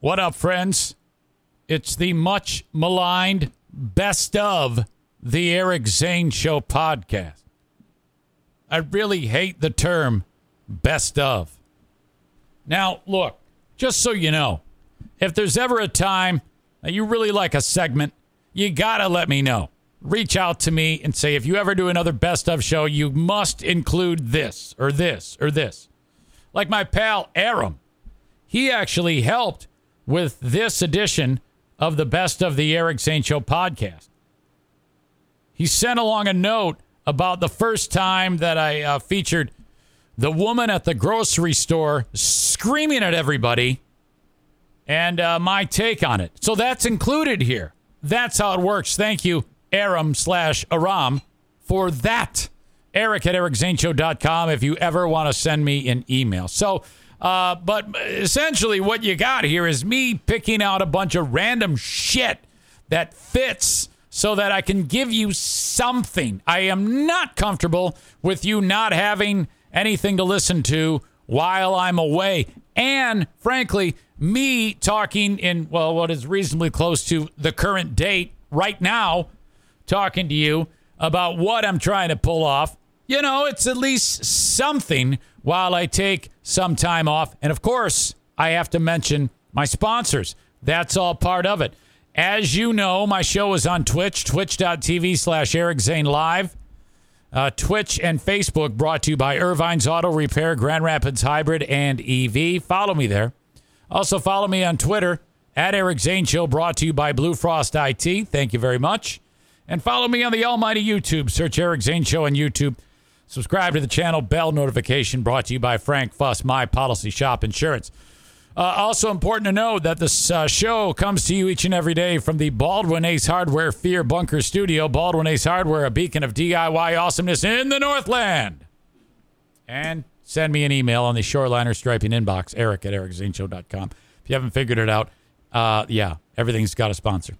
What up, friends? It's the much maligned best of the Eric Zane Show podcast. I really hate the term best of. Now, look, just so you know, if there's ever a time that you really like a segment, you gotta let me know. Reach out to me and say, if you ever do another best of show, you must include this or this or this. Like my pal Aram, he actually helped with this edition of the best of the Eric Zane Show podcast. He sent along a note about the first time that I uh, featured the woman at the grocery store screaming at everybody and uh, my take on it. So that's included here. That's how it works. Thank you, Aram slash Aram, for that. Eric at ericzaneshow.com if you ever want to send me an email. So, uh, but essentially, what you got here is me picking out a bunch of random shit that fits so that I can give you something. I am not comfortable with you not having anything to listen to while I'm away. And frankly, me talking in, well, what is reasonably close to the current date right now, talking to you about what I'm trying to pull off. You know, it's at least something while I take some time off. And of course, I have to mention my sponsors. That's all part of it. As you know, my show is on Twitch, twitch.tv slash Eric Zane Live. Uh, Twitch and Facebook brought to you by Ervine's Auto Repair, Grand Rapids Hybrid, and EV. Follow me there. Also, follow me on Twitter at Eric Zane Show, brought to you by Blue Frost IT. Thank you very much. And follow me on the almighty YouTube. Search Eric Zane Show on YouTube. Subscribe to the channel, bell notification brought to you by Frank Fuss, My Policy Shop Insurance. Uh, also important to know that this uh, show comes to you each and every day from the Baldwin Ace Hardware Fear Bunker Studio. Baldwin Ace Hardware, a beacon of DIY awesomeness in the Northland. And send me an email on the Shoreliner Striping inbox, eric at ericzaneshow.com. If you haven't figured it out, uh, yeah, everything's got a sponsor.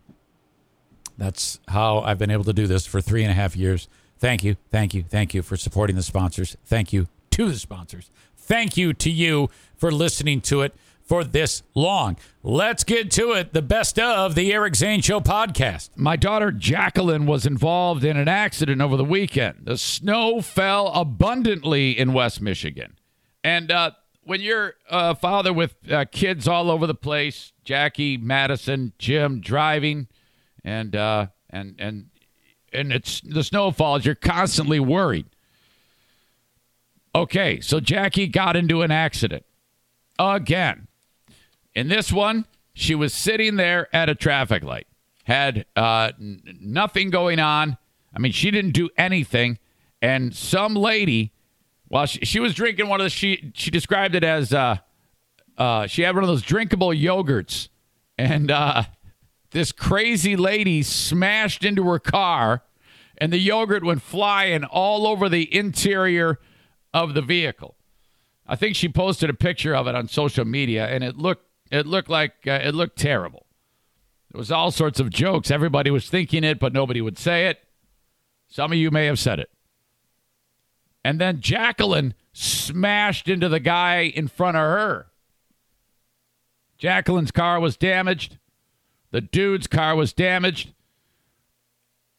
That's how I've been able to do this for three and a half years. Thank you, thank you, thank you for supporting the sponsors. Thank you to the sponsors. Thank you to you for listening to it for this long. Let's get to it. The best of the Eric Zane Show podcast. My daughter Jacqueline was involved in an accident over the weekend. The snow fell abundantly in West Michigan. And uh, when you're a father with uh, kids all over the place, Jackie, Madison, Jim driving, and uh, and and and it's the snow falls, you're constantly worried. Okay, so Jackie got into an accident again. In this one, she was sitting there at a traffic light, had uh, n- nothing going on. I mean, she didn't do anything. And some lady, while she, she was drinking one of the, she, she described it as, uh, uh, she had one of those drinkable yogurts. And uh, this crazy lady smashed into her car, and the yogurt went flying all over the interior of the vehicle. I think she posted a picture of it on social media, and it looked it looked like uh, it looked terrible. There was all sorts of jokes. Everybody was thinking it, but nobody would say it. Some of you may have said it. And then Jacqueline smashed into the guy in front of her. Jacqueline's car was damaged. The dude's car was damaged.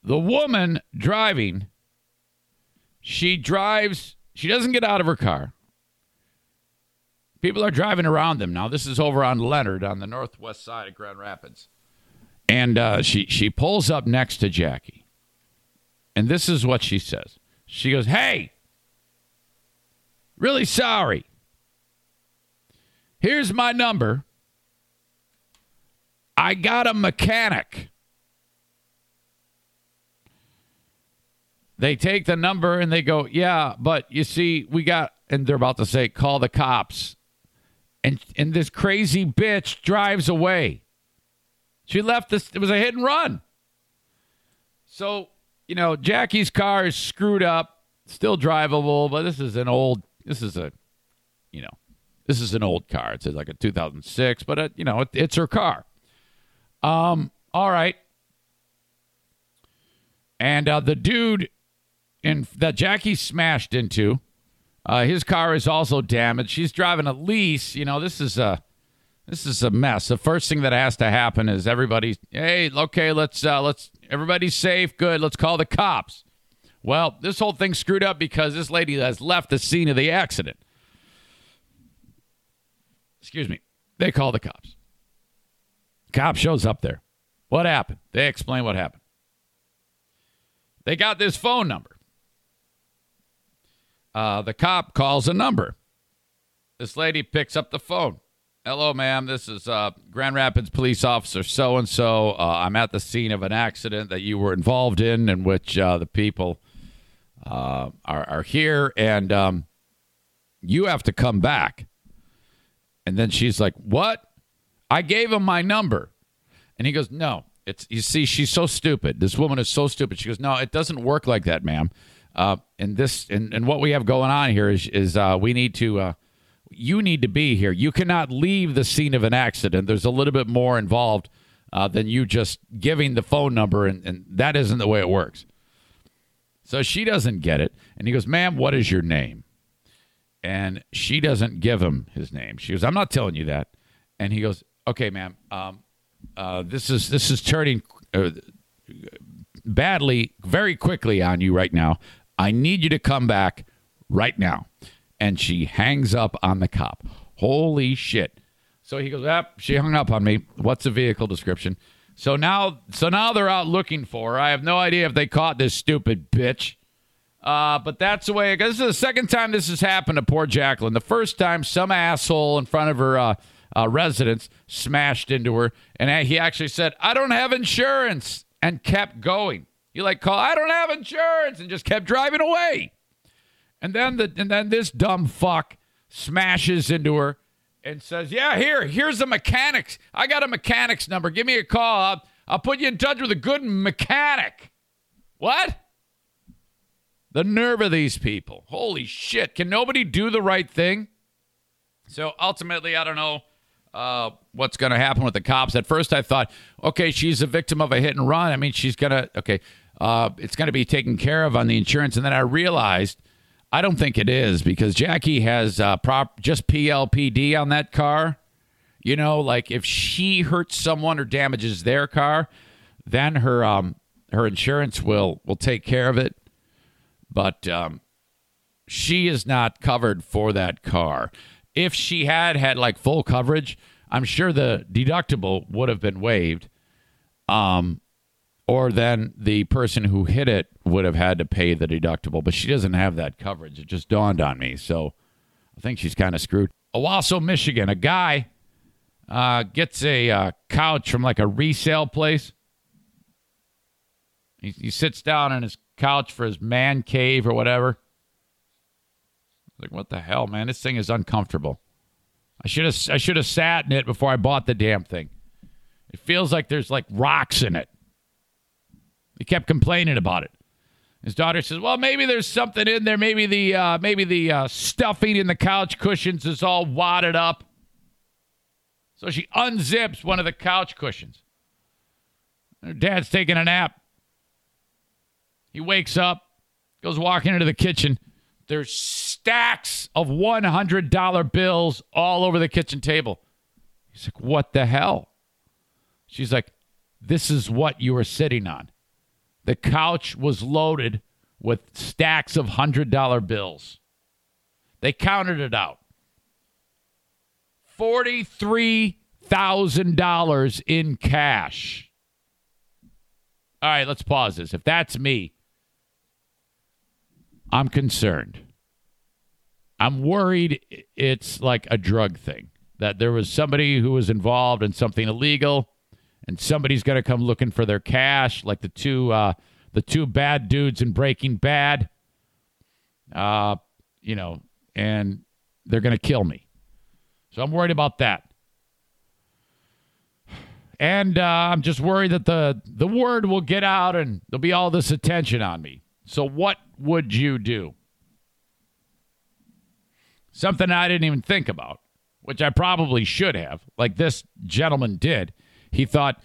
The woman driving, she drives, she doesn't get out of her car. People are driving around them now. This is over on Leonard on the northwest side of Grand Rapids. And uh, she, she pulls up next to Jackie. And this is what she says. She goes, Hey, really sorry. Here's my number. I got a mechanic. They take the number and they go, Yeah, but you see, we got, and they're about to say, call the cops and and this crazy bitch drives away. She left this. It was a hit and run. So you know, Jackie's car is screwed up, still drivable, but this is an old. This is a, you know, this is an old car. It's like a 2006, but it, you know, it, it's her car. Um. All right. And uh, the dude in that Jackie smashed into, uh, his car is also damaged. She's driving a lease. You know, this is a this is a mess. The first thing that has to happen is everybody, hey, okay, let's uh, let's everybody's safe, good. Let's call the cops. Well, this whole thing screwed up because this lady has left the scene of the accident. Excuse me. They call the cops. Cop shows up there. What happened? They explain what happened. They got this phone number. Uh, the cop calls a number. This lady picks up the phone. Hello, ma'am. This is uh, Grand Rapids police officer so and so. I'm at the scene of an accident that you were involved in, in which uh, the people uh, are, are here, and um, you have to come back. And then she's like, "What? I gave him my number," and he goes, "No, it's you see, she's so stupid. This woman is so stupid." She goes, "No, it doesn't work like that, ma'am. Uh, and this and, and what we have going on here is is uh, we need to." Uh, you need to be here. You cannot leave the scene of an accident. There's a little bit more involved uh, than you just giving the phone number, and, and that isn't the way it works. So she doesn't get it. And he goes, Ma'am, what is your name? And she doesn't give him his name. She goes, I'm not telling you that. And he goes, Okay, ma'am, um, uh, this is this is turning uh, badly, very quickly on you right now. I need you to come back right now and she hangs up on the cop. Holy shit. So he goes, "Up, she hung up on me. What's the vehicle description?" So now so now they're out looking for her. I have no idea if they caught this stupid bitch. Uh, but that's the way it goes. This is the second time this has happened to poor Jacqueline. The first time some asshole in front of her uh, uh, residence smashed into her, and he actually said, "I don't have insurance," and kept going. He like call, "I don't have insurance," and just kept driving away. And then the and then this dumb fuck smashes into her and says, "Yeah, here, here's the mechanics. I got a mechanic's number. Give me a call. I'll, I'll put you in touch with a good mechanic." What? The nerve of these people. Holy shit. Can nobody do the right thing? So ultimately, I don't know uh, what's going to happen with the cops. At first, I thought, okay, she's a victim of a hit and run. I mean, she's going to, okay, uh, it's going to be taken care of on the insurance. And then I realized I don't think it is because Jackie has uh, prop just PLPD on that car. You know, like if she hurts someone or damages their car, then her um her insurance will will take care of it. But um, she is not covered for that car. If she had had like full coverage, I'm sure the deductible would have been waived. Um, or then the person who hit it would have had to pay the deductible, but she doesn't have that coverage. It just dawned on me. So I think she's kind of screwed. Owosso, Michigan, a guy uh, gets a uh, couch from like a resale place. He, he sits down on his couch for his man cave or whatever. Like, what the hell, man? This thing is uncomfortable. I should have I should have sat in it before I bought the damn thing. It feels like there's like rocks in it. He kept complaining about it. His daughter says, "Well, maybe there's something in there. Maybe the uh, maybe the uh, stuffing in the couch cushions is all wadded up." So she unzips one of the couch cushions. Her dad's taking a nap. He wakes up, goes walking into the kitchen. There's stacks of $100 bills all over the kitchen table. He's like, "What the hell?" She's like, "This is what you were sitting on." The couch was loaded with stacks of $100 bills. They counted it out $43,000 in cash. All right, let's pause this. If that's me, I'm concerned. I'm worried it's like a drug thing, that there was somebody who was involved in something illegal and somebody's going to come looking for their cash, like the two uh, the two bad dudes in Breaking Bad. Uh, you know, and they're going to kill me. So I'm worried about that. And uh, I'm just worried that the, the word will get out and there'll be all this attention on me. So, what would you do? Something I didn't even think about, which I probably should have, like this gentleman did. He thought,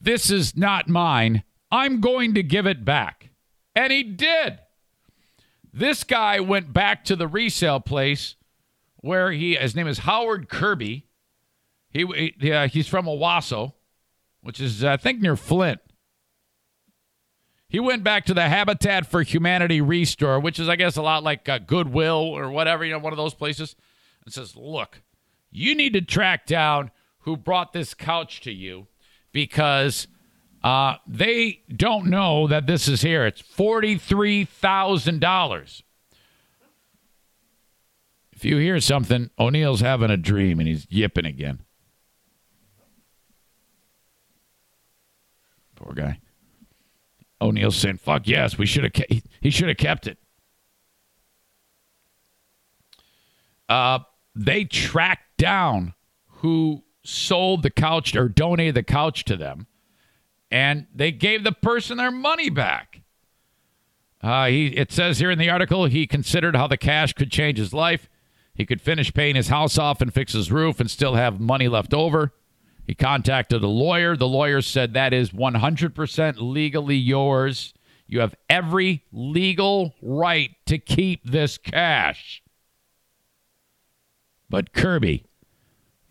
This is not mine. I'm going to give it back. And he did. This guy went back to the resale place where he, his name is Howard Kirby. He, yeah, he's from Owosso, which is, I think, near Flint. He went back to the Habitat for Humanity Restore, which is, I guess, a lot like uh, Goodwill or whatever, you know, one of those places, and says, Look, you need to track down who brought this couch to you because uh, they don't know that this is here. It's $43,000. If you hear something, O'Neill's having a dream and he's yipping again. Poor guy. O'Neill's saying, "Fuck yes, we should have. He should have kept it." Uh, they tracked down who sold the couch or donated the couch to them, and they gave the person their money back. Uh, he it says here in the article he considered how the cash could change his life. He could finish paying his house off and fix his roof and still have money left over. He contacted a lawyer. The lawyer said that is 100% legally yours. You have every legal right to keep this cash. But Kirby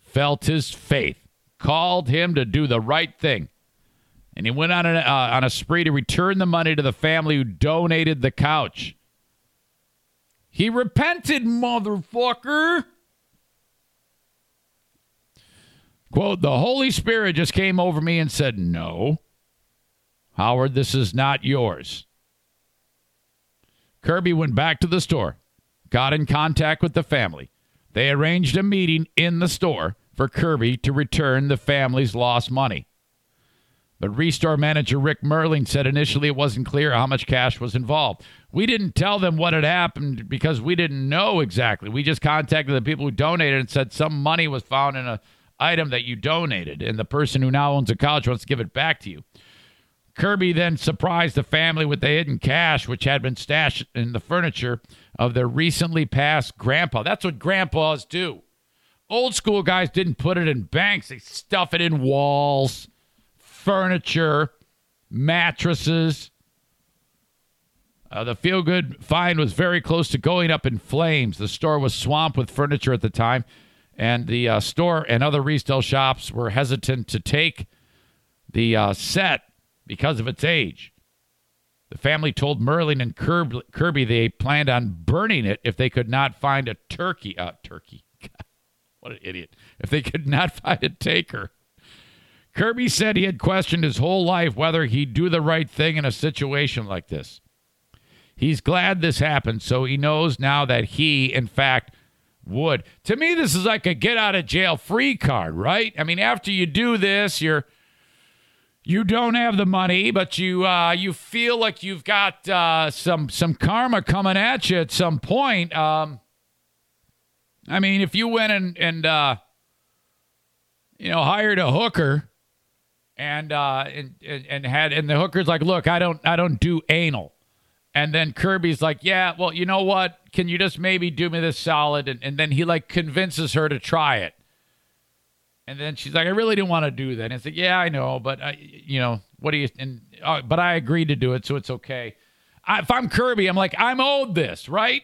felt his faith, called him to do the right thing, and he went on a, uh, on a spree to return the money to the family who donated the couch. He repented, motherfucker. Quote, the Holy Spirit just came over me and said, No, Howard, this is not yours. Kirby went back to the store, got in contact with the family. They arranged a meeting in the store for Kirby to return the family's lost money. But Restore manager Rick Merling said initially it wasn't clear how much cash was involved. We didn't tell them what had happened because we didn't know exactly. We just contacted the people who donated and said some money was found in a item that you donated, and the person who now owns the college wants to give it back to you. Kirby then surprised the family with the hidden cash, which had been stashed in the furniture of their recently passed grandpa. That's what grandpas do. Old school guys didn't put it in banks, they stuff it in walls, furniture, mattresses. Uh, the feel good find was very close to going up in flames. The store was swamped with furniture at the time and the uh, store and other retail shops were hesitant to take the uh, set because of its age. The family told Merlin and Kirby they planned on burning it if they could not find a turkey. Uh, turkey. what an idiot. If they could not find a taker. Kirby said he had questioned his whole life whether he'd do the right thing in a situation like this. He's glad this happened, so he knows now that he, in fact, would. To me, this is like a get out of jail free card, right? I mean, after you do this, you're you don't have the money, but you uh, you feel like you've got uh, some some karma coming at you at some point. Um, I mean, if you went and and uh, you know hired a hooker and uh, and and had and the hooker's like, look, I don't I don't do anal. And then Kirby's like, yeah, well, you know what? Can you just maybe do me this solid? And, and then he like convinces her to try it. And then she's like, I really didn't want to do that. And it's like, yeah, I know, but I, you know, what do you? And uh, but I agreed to do it, so it's okay. I, if I'm Kirby, I'm like, I'm owed this, right?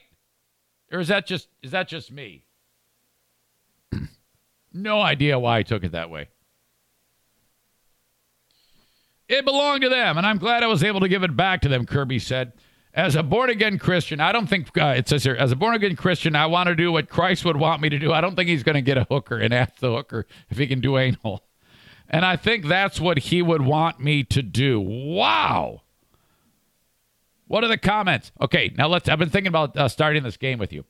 Or is that just is that just me? no idea why I took it that way. It belonged to them, and I'm glad I was able to give it back to them. Kirby said. As a born again Christian, I don't think uh, it says here. As a born again Christian, I want to do what Christ would want me to do. I don't think he's going to get a hooker and ask the hooker if he can do anal. And I think that's what he would want me to do. Wow. What are the comments? Okay, now let's. I've been thinking about uh, starting this game with you.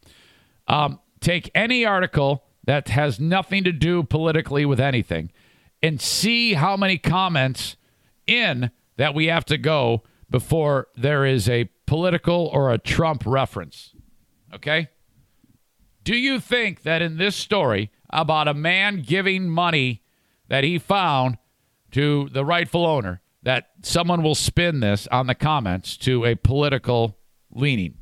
Um, take any article that has nothing to do politically with anything and see how many comments in that we have to go before there is a political or a Trump reference. Okay? Do you think that in this story, about a man giving money that he found to the rightful owner that someone will spin this on the comments to a political leaning.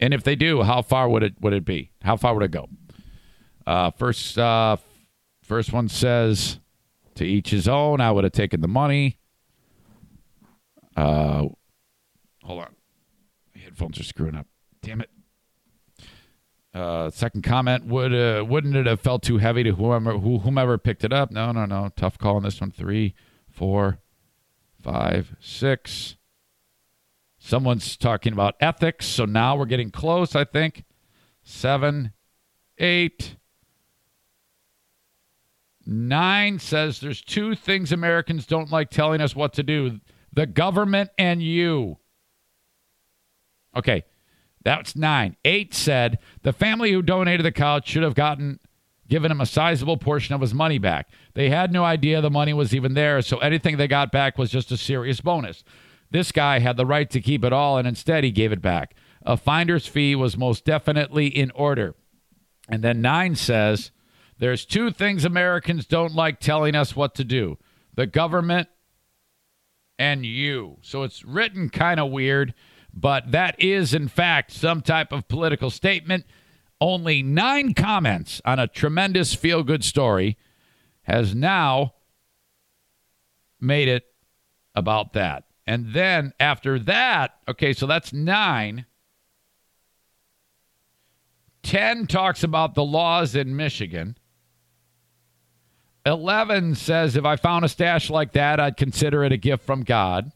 And if they do, how far would it would it be? How far would it go? Uh, first, uh, first one says, "To each his own." I would have taken the money. Uh, hold on, my headphones are screwing up. Damn it. Uh, second comment: Would uh, wouldn't it have felt too heavy to whomever who, whomever picked it up? No, no, no. Tough call on this one. Three, four, five, six. Someone's talking about ethics, so now we're getting close. I think seven, eight, nine says there's two things Americans don't like telling us what to do: the government and you. Okay, that's nine. Eight said the family who donated the couch should have gotten given him a sizable portion of his money back. They had no idea the money was even there, so anything they got back was just a serious bonus. This guy had the right to keep it all, and instead he gave it back. A finder's fee was most definitely in order. And then nine says there's two things Americans don't like telling us what to do the government and you. So it's written kind of weird but that is, in fact, some type of political statement. Only nine comments on a tremendous feel good story has now made it about that. And then after that, okay, so that's nine. 10 talks about the laws in Michigan. 11 says if I found a stash like that, I'd consider it a gift from God.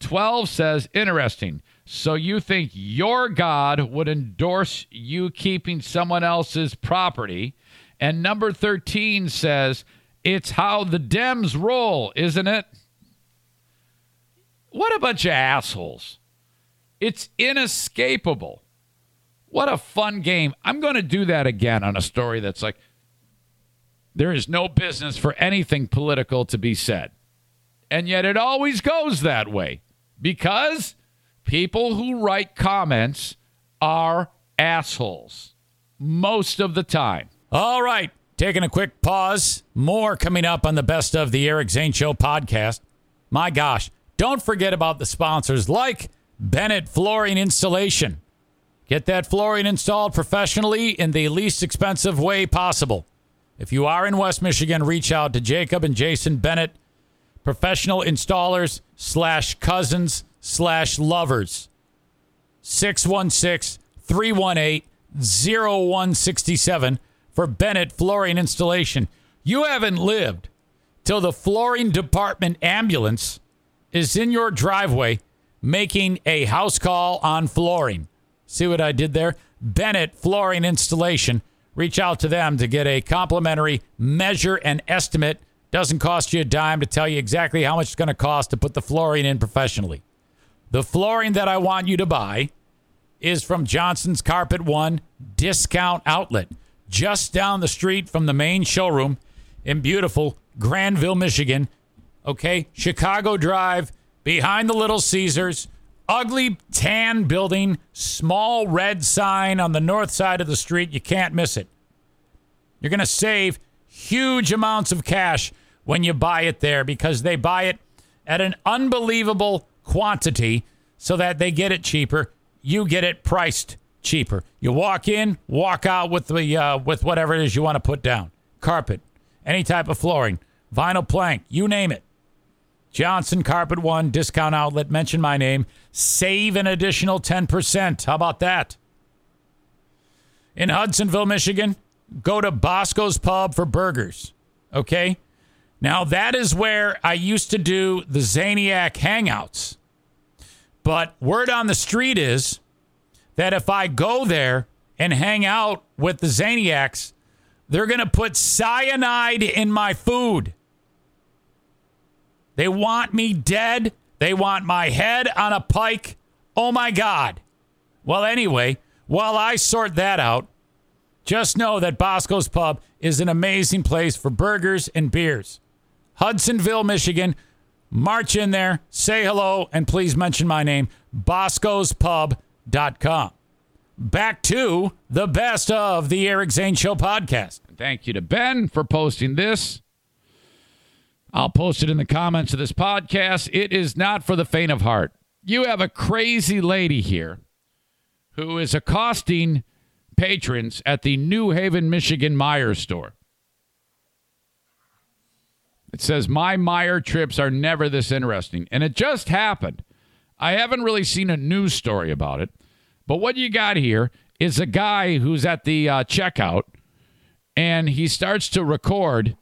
12 says, interesting. So you think your God would endorse you keeping someone else's property? And number 13 says, it's how the Dems roll, isn't it? What a bunch of assholes. It's inescapable. What a fun game. I'm going to do that again on a story that's like, there is no business for anything political to be said. And yet it always goes that way because people who write comments are assholes most of the time. All right. Taking a quick pause. More coming up on the Best of the Eric Zane Show podcast. My gosh, don't forget about the sponsors like Bennett Flooring Installation. Get that flooring installed professionally in the least expensive way possible. If you are in West Michigan, reach out to Jacob and Jason Bennett professional installers slash cousins slash lovers. 616 318 0167 for Bennett Flooring Installation. You haven't lived till the flooring department ambulance is in your driveway making a house call on flooring. See what I did there? Bennett Flooring Installation. Reach out to them to get a complimentary measure and estimate doesn't cost you a dime to tell you exactly how much it's going to cost to put the flooring in professionally. The flooring that I want you to buy is from Johnson's Carpet One Discount Outlet, just down the street from the main showroom in beautiful Grandville, Michigan. Okay, Chicago Drive, behind the Little Caesars, ugly tan building, small red sign on the north side of the street. You can't miss it. You're going to save huge amounts of cash when you buy it there because they buy it at an unbelievable quantity so that they get it cheaper. You get it priced cheaper. You walk in, walk out with the uh, with whatever it is you want to put down. Carpet, any type of flooring, vinyl plank, you name it. Johnson Carpet One discount outlet. Mention my name. Save an additional 10%. How about that? In Hudsonville, Michigan, go to Bosco's Pub for burgers. Okay? Now, that is where I used to do the Zaniac hangouts. But word on the street is that if I go there and hang out with the Zaniacs, they're going to put cyanide in my food. They want me dead. They want my head on a pike. Oh my God. Well, anyway, while I sort that out, just know that Bosco's Pub is an amazing place for burgers and beers. Hudsonville, Michigan. March in there, say hello, and please mention my name, boscospub.com. back to the best of the Eric Zane Show podcast. Thank you to Ben for posting this. I'll post it in the comments of this podcast. It is not for the faint of heart. You have a crazy lady here who is accosting patrons at the New Haven, Michigan Meijer store. It says, My Meijer trips are never this interesting. And it just happened. I haven't really seen a news story about it. But what you got here is a guy who's at the uh, checkout and he starts to record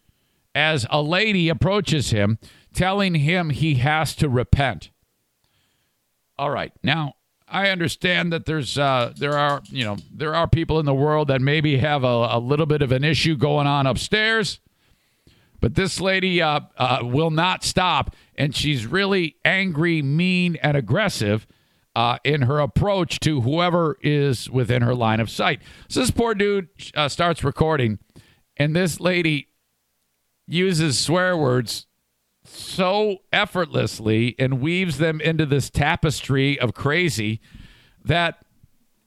as a lady approaches him, telling him he has to repent. All right. Now, I understand that there's uh, there are you know there are people in the world that maybe have a, a little bit of an issue going on upstairs, but this lady uh, uh, will not stop, and she's really angry, mean, and aggressive uh, in her approach to whoever is within her line of sight. So this poor dude uh, starts recording, and this lady uses swear words so effortlessly and weaves them into this tapestry of crazy that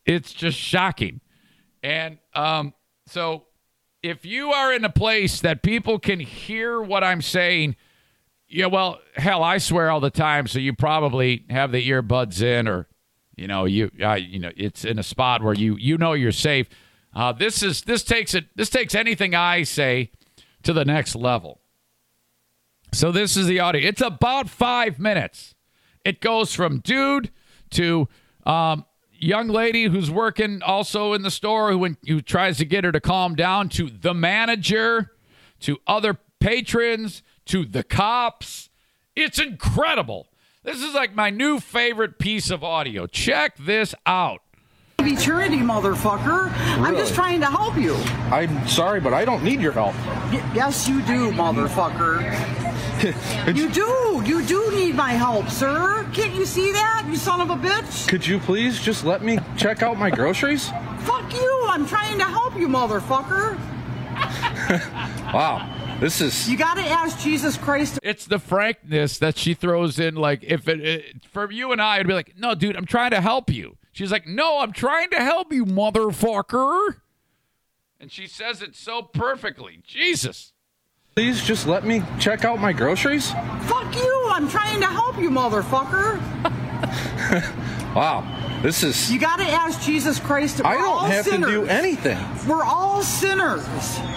it's just shocking. And um, so if you are in a place that people can hear what I'm saying, yeah, well, hell, I swear all the time, so you probably have the earbuds in, or you know, you uh, you know, it's in a spot where you you know you're safe. Uh, this is this takes it. This takes anything I say to the next level. So this is the audio. It's about five minutes. It goes from dude to um, young lady who's working also in the store who, who tries to get her to calm down to the manager to other patrons to the cops. It's incredible. This is like my new favorite piece of audio. Check this out. Eternity, motherfucker. I'm just trying to help you. I'm sorry, but I don't need your help. Y- yes, you do, motherfucker. You do. You do need my help, sir. Can't you see that, you son of a bitch? Could you please just let me check out my groceries? Fuck you. I'm trying to help you, motherfucker. Wow, this is. You gotta ask Jesus Christ. It's the frankness that she throws in. Like, if it, it for you and I, it'd be like, no, dude, I'm trying to help you. She's like, no, I'm trying to help you, motherfucker. And she says it so perfectly. Jesus. Please just let me check out my groceries? Fuck you. I'm trying to help you, motherfucker. Wow, this is. You gotta ask Jesus Christ. We're I don't have sinners. to do anything. We're all sinners.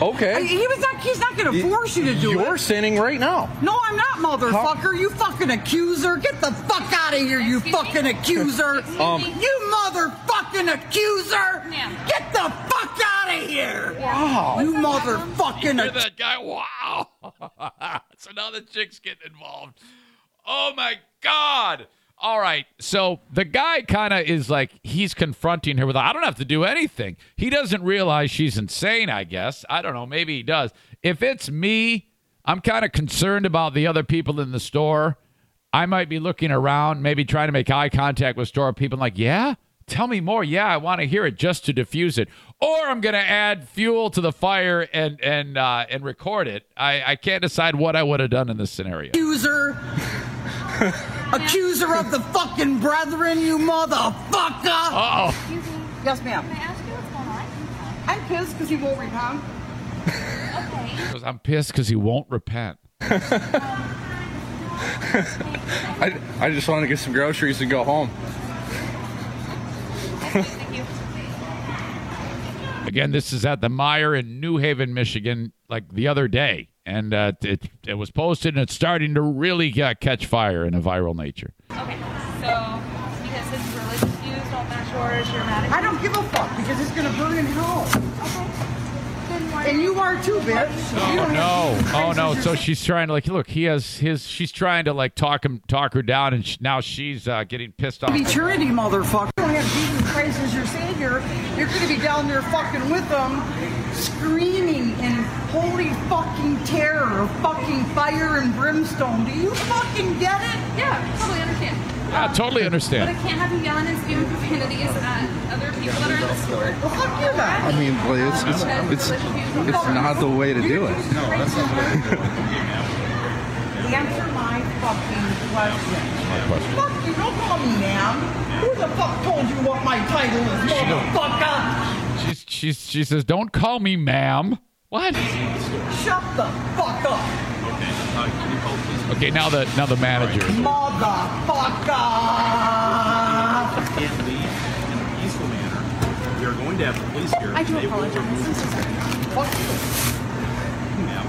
Okay. He was not. He's not gonna force you to do it. You're sinning right now. No, I'm not, motherfucker. You fucking accuser. Get the fuck out of here, you fucking accuser. Um, you motherfucking accuser. Ma'am. Get the fuck out of here. Wow. You motherfucking Hear ac- that guy? Wow. so now the chick's getting involved. Oh my God. All right. So the guy kind of is like, he's confronting her with, I don't have to do anything. He doesn't realize she's insane, I guess. I don't know. Maybe he does. If it's me, I'm kind of concerned about the other people in the store. I might be looking around, maybe trying to make eye contact with store people, like, yeah, tell me more. Yeah, I want to hear it just to diffuse it. Or I'm going to add fuel to the fire and and uh, and record it. I, I can't decide what I would have done in this scenario. accuser. accuser of the fucking brethren, you motherfucker. Oh, yes, ma'am. Can I ask you what's going on? I'm pissed because he won't repent. Okay. I'm pissed because he won't repent. I, I just want to get some groceries and go home. Again, this is at the Meijer in New Haven, Michigan, like the other day, and uh, it it was posted, and it's starting to really uh, catch fire in a viral nature. Okay. So, because his religious views don't match yours, you're mad at I don't give a fuck because it's gonna burn in hell. Okay. Then why And you are too, bitch. You don't No, oh no. So she's trying to like look. He has his. She's trying to like talk him, talk her down, and sh now she's uh, getting pissed off. eternity, motherfucker. You don't have Jesus Christ as your savior. You're going to be down there fucking with them, screaming in holy fucking terror of fucking fire and brimstone. Do you fucking get it? Yeah, totally understand. Yeah, totally understand. But I can't have you yelling and spewing profanities at other people that are in the store. Well, fuck you then. I mean, well, it's it's it's, it's not the way to do it. Answer my my fucking question. My question. Fuck you, don't call me ma'am. Who the fuck told you what my title is, motherfucker? She's, she's, she says, "Don't call me ma'am." What? Shut the fuck up, Okay, now the now the manager. motherfucker. can't leave in a peaceful manner. We are going to have the police here. I do They will apologize. remove Fuck you. you, ma'am.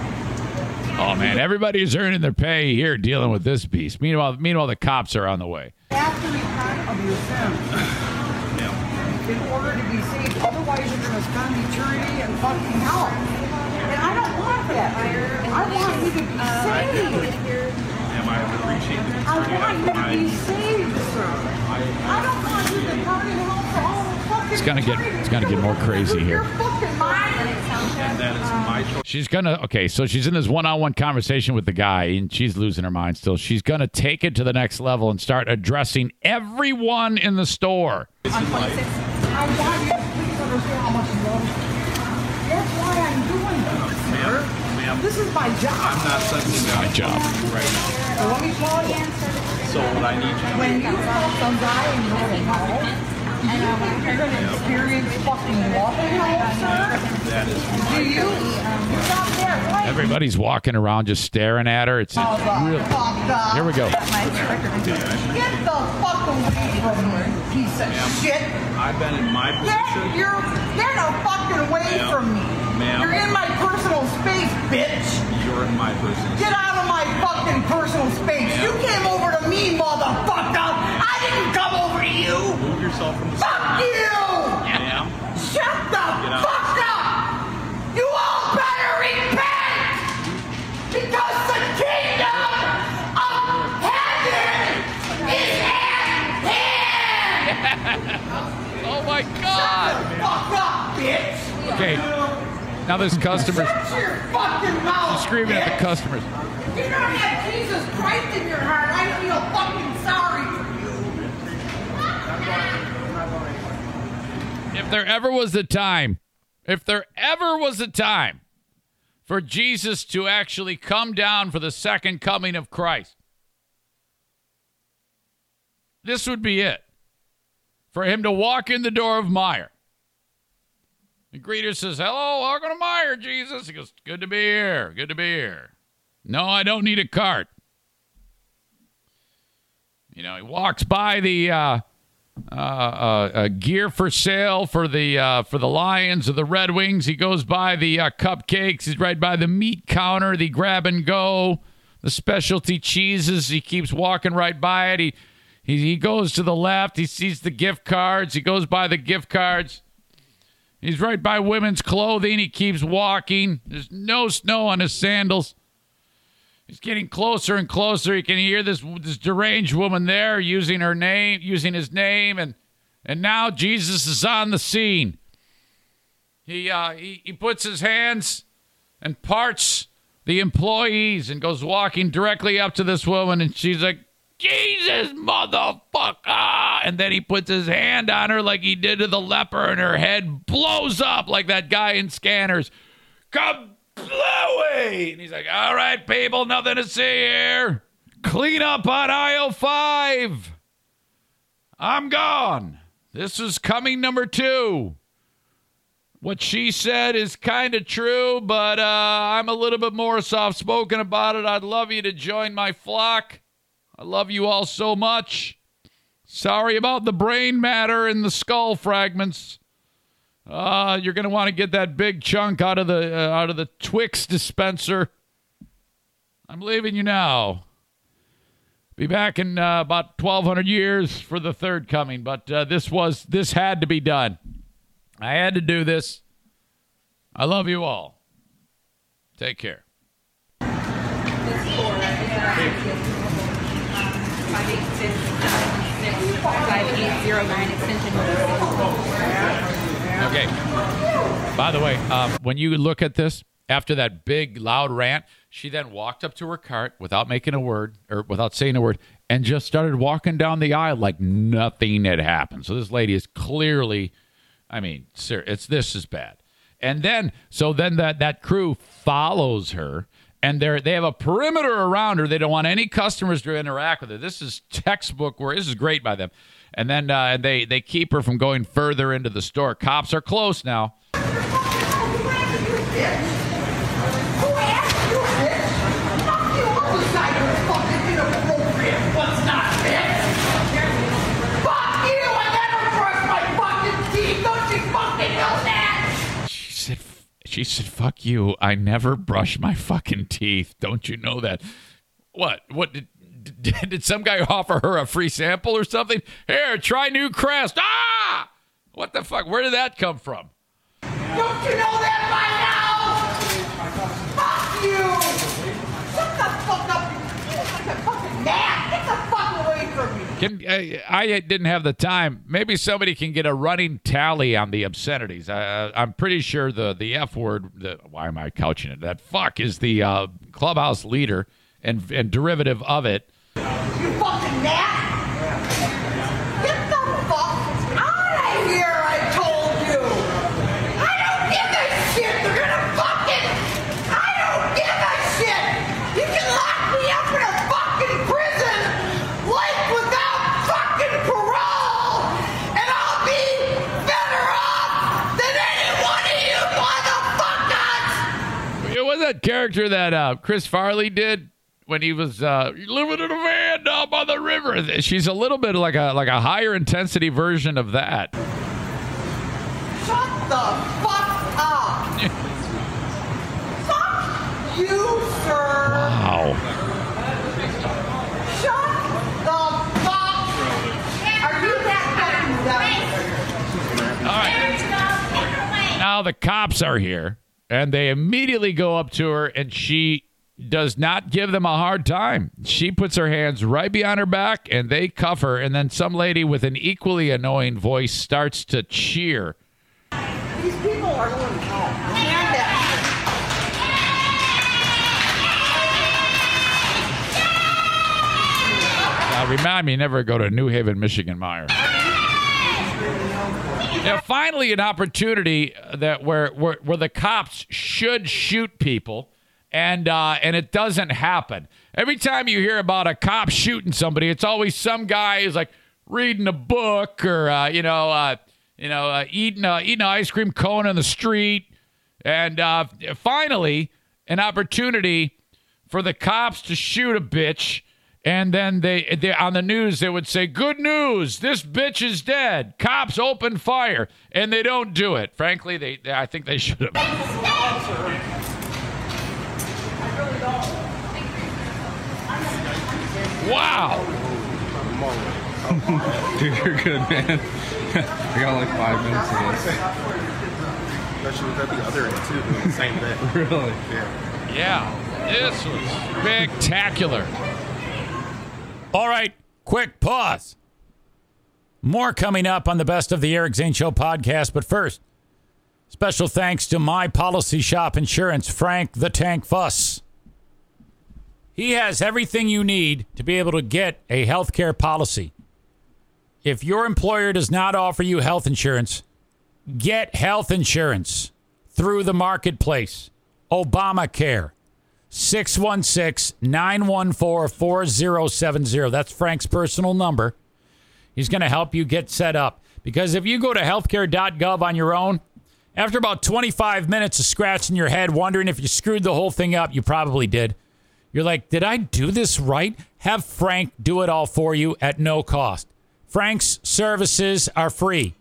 Oh man, everybody's earning their pay here dealing with this beast. Meanwhile, meanwhile, the cops are on the way. have to repent of your sins in order to be saved. Otherwise, you're going to spend eternity in fucking hell. And I don't want that. I want you to be saved. Ma'am, I appreciate the I want you to be saved, sir. I don't want you to burn in hell for all the fucking It's gonna get- it's gonna get more crazy here. And that is my choice. She's gonna okay, so she's in this one-on-one conversation with the guy, and she's losing her mind still. She's gonna take it to the next level and start addressing everyone in the store. I want you to understand how much love. That's why I'm doing this, sir. Ma'am, This is my job. I'm not sensing My job. right now. So let me tell you. So what I need you to When you tell some guy and you're in hell, do you think you're going to experience fucking walking in hell, sir? that is Do you? Stop there, right? Everybody's walking around just staring at her. It's it's really Motherfucker. here we go. Get the fuck away from me, piece of shit. I've been in my position. Get position. your get a fucking away Ma'am. from me. Ma'am. You're in my personal space, bitch. You're in my person. Get out of my fucking personal space. You came over to me, motherfucker. I didn't come over to you. Move yourself from the Fuck side. you. Ma'am, Shut the out. fuck up! You all better repent! Because the kingdom of heaven is at hand! Oh my God. Shut the fuck up, bitch! Okay, now this customer's Shut your fucking mouth! screaming at the customers. If you don't have Jesus Christ in your heart, I feel fucking sorry for you. If there ever was a time, if there ever was a time for Jesus to actually come down for the second coming of Christ, this would be it. For him to walk in the door of Meijer. The greeter says, Hello, welcome to Meijer, Jesus. He goes, Good to be here. Good to be here. No, I don't need a cart. You know, he walks by the uh, uh, uh, uh, gear for sale for the uh, for the Lions or the Red Wings. He goes by the uh, cupcakes. He's right by the meat counter, the grab and go, the specialty cheeses. He keeps walking right by it. He he, he goes to the left. He sees the gift cards. He goes by the gift cards. He's right by women's clothing. He keeps walking. There's no snow on his sandals. He's getting closer and closer. He can hear this this deranged woman there using her name, using his name, and and now Jesus is on the scene. He uh, he, he puts his hands and parts the employees and goes walking directly up to this woman, and she's like, "Jesus, motherfucker!" And then he puts his hand on her like he did to the leper, and her head blows up like that guy in Scanners. Bluey! And he's like, all right, people, nothing to see here. Clean up on aisle five. I'm gone. This is coming number two. What she said is kind of true, but uh, I'm a little bit more soft spoken about it. I'd love you to join my flock. I love you all so much. Sorry about the brain matter and the skull fragments. Uh, you're gonna want to get that big chunk out of the uh, out of the Twix dispenser. I'm leaving you now. Be back in uh, about 1,200 years for the third coming, but uh, this was this had to be done. I had to do this. I love you all. Take care. Okay. By the way, um, when you look at this, after that big loud rant, she then walked up to her cart without making a word or without saying a word and just started walking down the aisle like nothing had happened. So this lady is clearly, I mean, sir, it's this is bad. And then, so then that that crew follows her and they're they have a perimeter around her. They don't want any customers to interact with her. This is textbook where this is great by them. And then uh, they they keep her from going further into the store. Cops are close now. She said, she said, fuck you. I never brush my fucking teeth. Don't you know that? What? What did, did, did some guy offer her a free sample or something? Here, try new crest. Ah! What the fuck? Where did that come from? Don't you know that by now? Fuck you! Shut the fuck up! You look like a fucking! Get the fuck away from me! Can I, I didn't have the time. Maybe somebody can get a running tally on the obscenities. I, I'm pretty sure the the F word. The, why am I couching it? That fuck is the uh, clubhouse leader and and derivative of it. Gnat! Get the fuck out of here, I told you! I don't give a shit! They're gonna fucking... I don't give a shit! You can lock me up in a fucking prison! Like without fucking parole! And I'll be better off than any one of you motherfuckers! It was that character that uh, Chris Farley did when he was uh, living in a van down by the river. She's a little bit like a like a higher intensity version of that. Shut the fuck up! fuck you, sir! Wow. Shut the fuck! Are you that fucking dumb? All right. Now the cops are here, and they immediately go up to her, and she does not give them a hard time. She puts her hands right behind her back, and they cuff her. And then some lady with an equally annoying voice starts to cheer. These people are going to hell. Stand that Now, remind me never go to New Haven, Michigan, Meijer. Now, finally, an opportunity that where, where where the cops should shoot people, and uh, and it doesn't happen. Every time you hear about a cop shooting somebody, it's always some guy who's like reading a book or uh, you know uh, you know uh, eating uh, eating an ice cream cone on the street, and uh, finally, an opportunity for the cops to shoot a bitch. And then they, they on the news they would say, "Good news! This bitch is dead. Cops open fire," and they don't do it. Frankly, they, they I think they should have. Wow! Dude, you're good, man. I got like five minutes of this. That she was at the other end too, doing the same thing. Really? Yeah. Yeah, this was spectacular. All right, quick pause. More coming up on the Best of the Eric Zane Show podcast, but first, special thanks to My Policy Shop Insurance, Frank the Tank Fuss. He has everything you need to be able to get a health care policy. If your employer does not offer you health insurance, get health insurance through the marketplace. Obamacare. 616 914 4070. That's Frank's personal number. He's going to help you get set up. Because if you go to healthcare.gov on your own, after about 25 minutes of scratching your head, wondering if you screwed the whole thing up, you probably did. You're like, did I do this right? Have Frank do it all for you at no cost. Frank's services are free.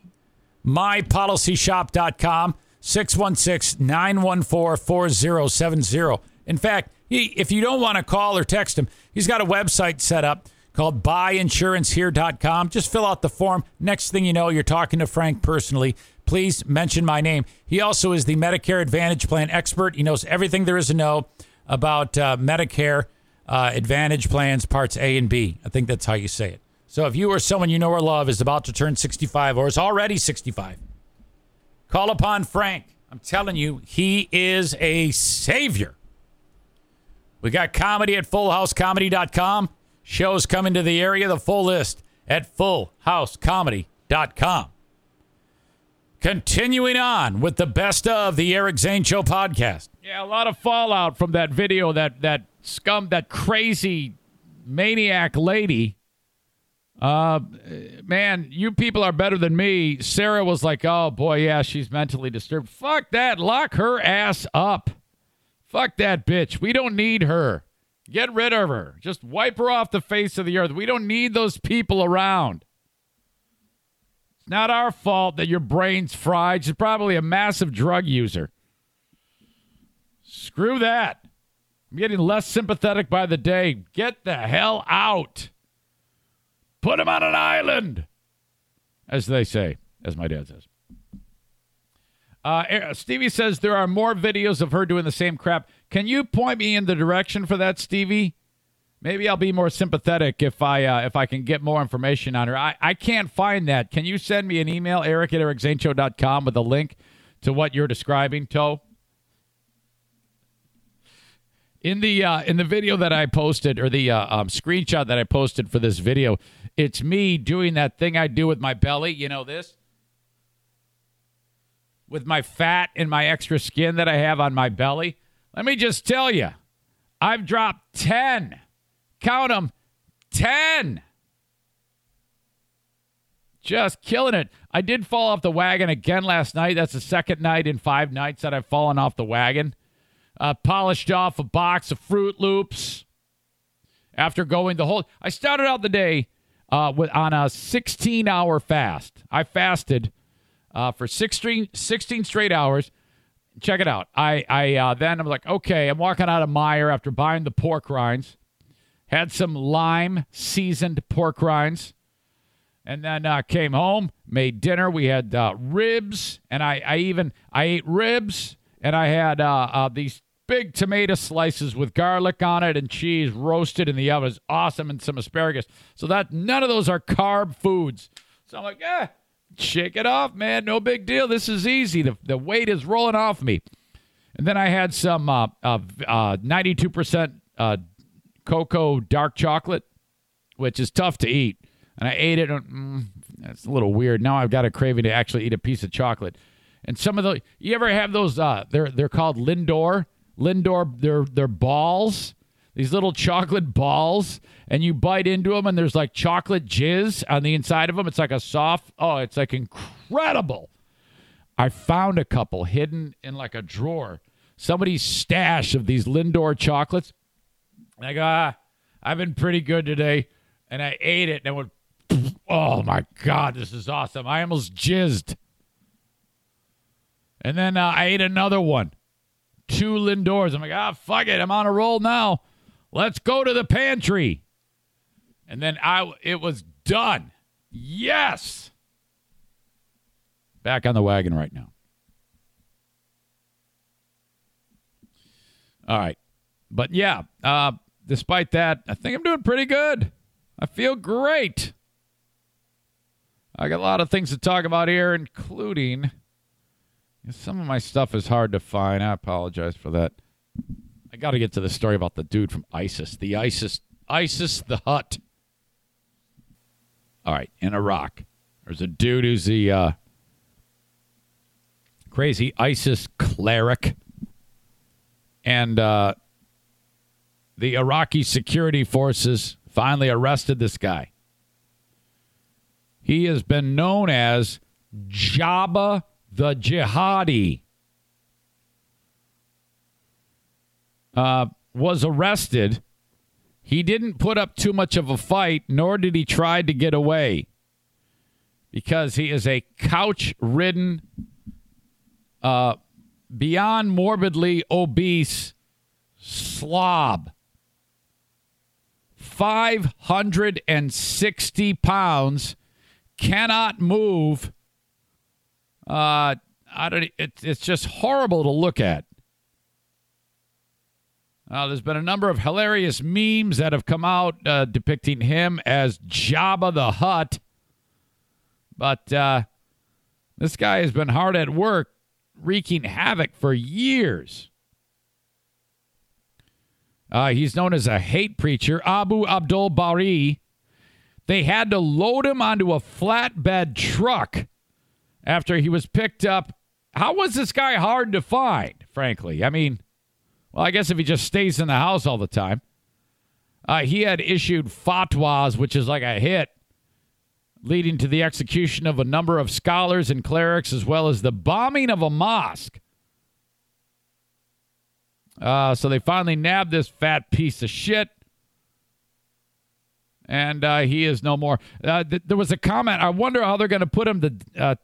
MyPolicyShop.com, 616 914 4070. In fact, he, if you don't want to call or text him, he's got a website set up called buyinsurancehere.com. Just fill out the form. Next thing you know, you're talking to Frank personally. Please mention my name. He also is the Medicare Advantage Plan expert. He knows everything there is to know about uh, Medicare uh, Advantage plans, parts A and B. I think that's how you say it. So if you or someone you know or love is about to turn 65 or is already 65, call upon Frank. I'm telling you, he is a savior. We got comedy at fullhousecomedy.com. Shows coming to the area, the full list at fullhousecomedy.com. Continuing on with the best of the Eric Zane Show podcast. Yeah, a lot of fallout from that video. That that scum, that crazy maniac lady. Uh, man, you people are better than me. Sarah was like, "Oh boy, yeah, she's mentally disturbed." Fuck that. Lock her ass up. Fuck that bitch. We don't need her. Get rid of her. Just wipe her off the face of the earth. We don't need those people around. It's not our fault that your brain's fried. She's probably a massive drug user. Screw that. I'm getting less sympathetic by the day. Get the hell out. Put him on an island, as they say, as my dad says. Uh, Stevie says there are more videos of her doing the same crap. Can you point me in the direction for that, Stevie? Maybe I'll be more sympathetic if I uh, if I can get more information on her. I, I can't find that. Can you send me an email, eric at ericzaneshow.com with a link to what you're describing, Toe? In the uh, in the video that I posted, or the uh, um, screenshot that I posted for this video, it's me doing that thing I do with my belly. You know this, with my fat and my extra skin that I have on my belly. Let me just tell you, I've dropped ten. Count them, ten. Just killing it. I did fall off the wagon again last night. That's the second night in five nights that I've fallen off the wagon uh, polished off a box of Froot Loops after going the whole. I started out the day uh, with on a 16 hour fast. I fasted uh, for 16, 16 straight hours. Check it out. I I uh, then I'm like, okay, I'm walking out of Meijer after buying the pork rinds. Had some lime seasoned pork rinds. And then uh, came home, made dinner. We had uh, ribs, and I, I even I ate ribs, and I had uh, uh, these big tomato slices with garlic on it and cheese roasted in the oven. It's awesome and some asparagus. So that none of those are carb foods. So I'm like, eh, shake it off, man. No big deal. This is easy. The, the weight is rolling off me. And then I had some uh, uh, uh, 92% uh, cocoa dark chocolate, which is tough to eat. And I ate it. Mm, that's a little weird. Now I've got a craving to actually eat a piece of chocolate. And some of the you ever have those? Uh, they're they're called Lindor Lindor, they're, they're balls, these little chocolate balls, and you bite into them, and there's like chocolate jizz on the inside of them. It's like a soft, oh, it's like incredible. I found a couple hidden in like a drawer, somebody's stash of these Lindor chocolates. And I go, ah, I've been pretty good today. And I ate it, and I went, oh my God, this is awesome. I almost jizzed. And then uh, I ate another one two Lindors. I'm like, ah, fuck it. I'm on a roll now. Let's go to the pantry. And then I it was done. Yes. Back on the wagon right now. All right. But yeah, uh, despite that, I think I'm doing pretty good. I feel great. I got a lot of things to talk about here, including some of my stuff is hard to find. I apologize for that. I got to get to the story about the dude from ISIS. The ISIS, ISIS, the hut. All right, in Iraq, there's a dude who's the uh, crazy ISIS cleric, and uh, the Iraqi security forces finally arrested this guy. He has been known as Jabba the jihadi, uh, was arrested. He didn't put up too much of a fight, nor did he try to get away because he is a couch ridden, uh, beyond morbidly obese slob. 560 pounds, cannot move uh, I don't. It, it's just horrible to look at. Uh, there's been a number of hilarious memes that have come out uh, depicting him as Jabba the Hutt, but uh, this guy has been hard at work, wreaking havoc for years. Uh, he's known as a hate preacher, Abu Abdul Bari. They had to load him onto a flatbed truck after he was picked up. How was this guy hard to find, frankly? I mean, well, I guess if he just stays in the house all the time. Uh, he had issued fatwas, which is like a hit, leading to the execution of a number of scholars and clerics, as well as the bombing of a mosque. Uh, so they finally nabbed this fat piece of shit. And uh, he is no more. Uh, th- there was a comment. I wonder how they're going to put him to uh,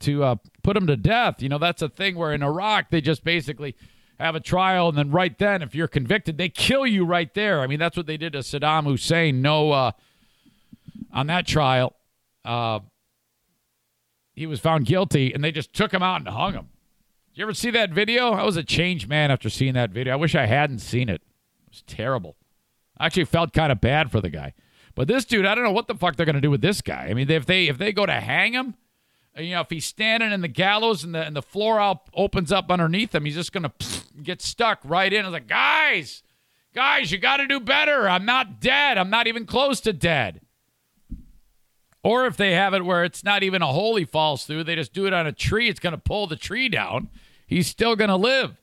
to, uh, put him to death. You know, that's a thing where in Iraq they just basically have a trial, and then right then, if you're convicted, they kill you right there. I mean, that's what they did to Saddam Hussein. No, uh, on that trial, uh, he was found guilty, and they just took him out and hung him. You ever see that video? I was a changed man after seeing that video. I wish I hadn't seen it. It was terrible. I actually felt kind of bad for the guy. But this dude, I don't know what the fuck they're going to do with this guy. I mean, if they if they go to hang him, you know, if he's standing in the gallows and the and the floor out opens up underneath him, he's just going to get stuck right in. I was like, guys, guys, you got to do better. I'm not dead. I'm not even close to dead. Or if they have it where it's not even a hole he falls through, they just do it on a tree. It's going to pull the tree down. He's still going to live.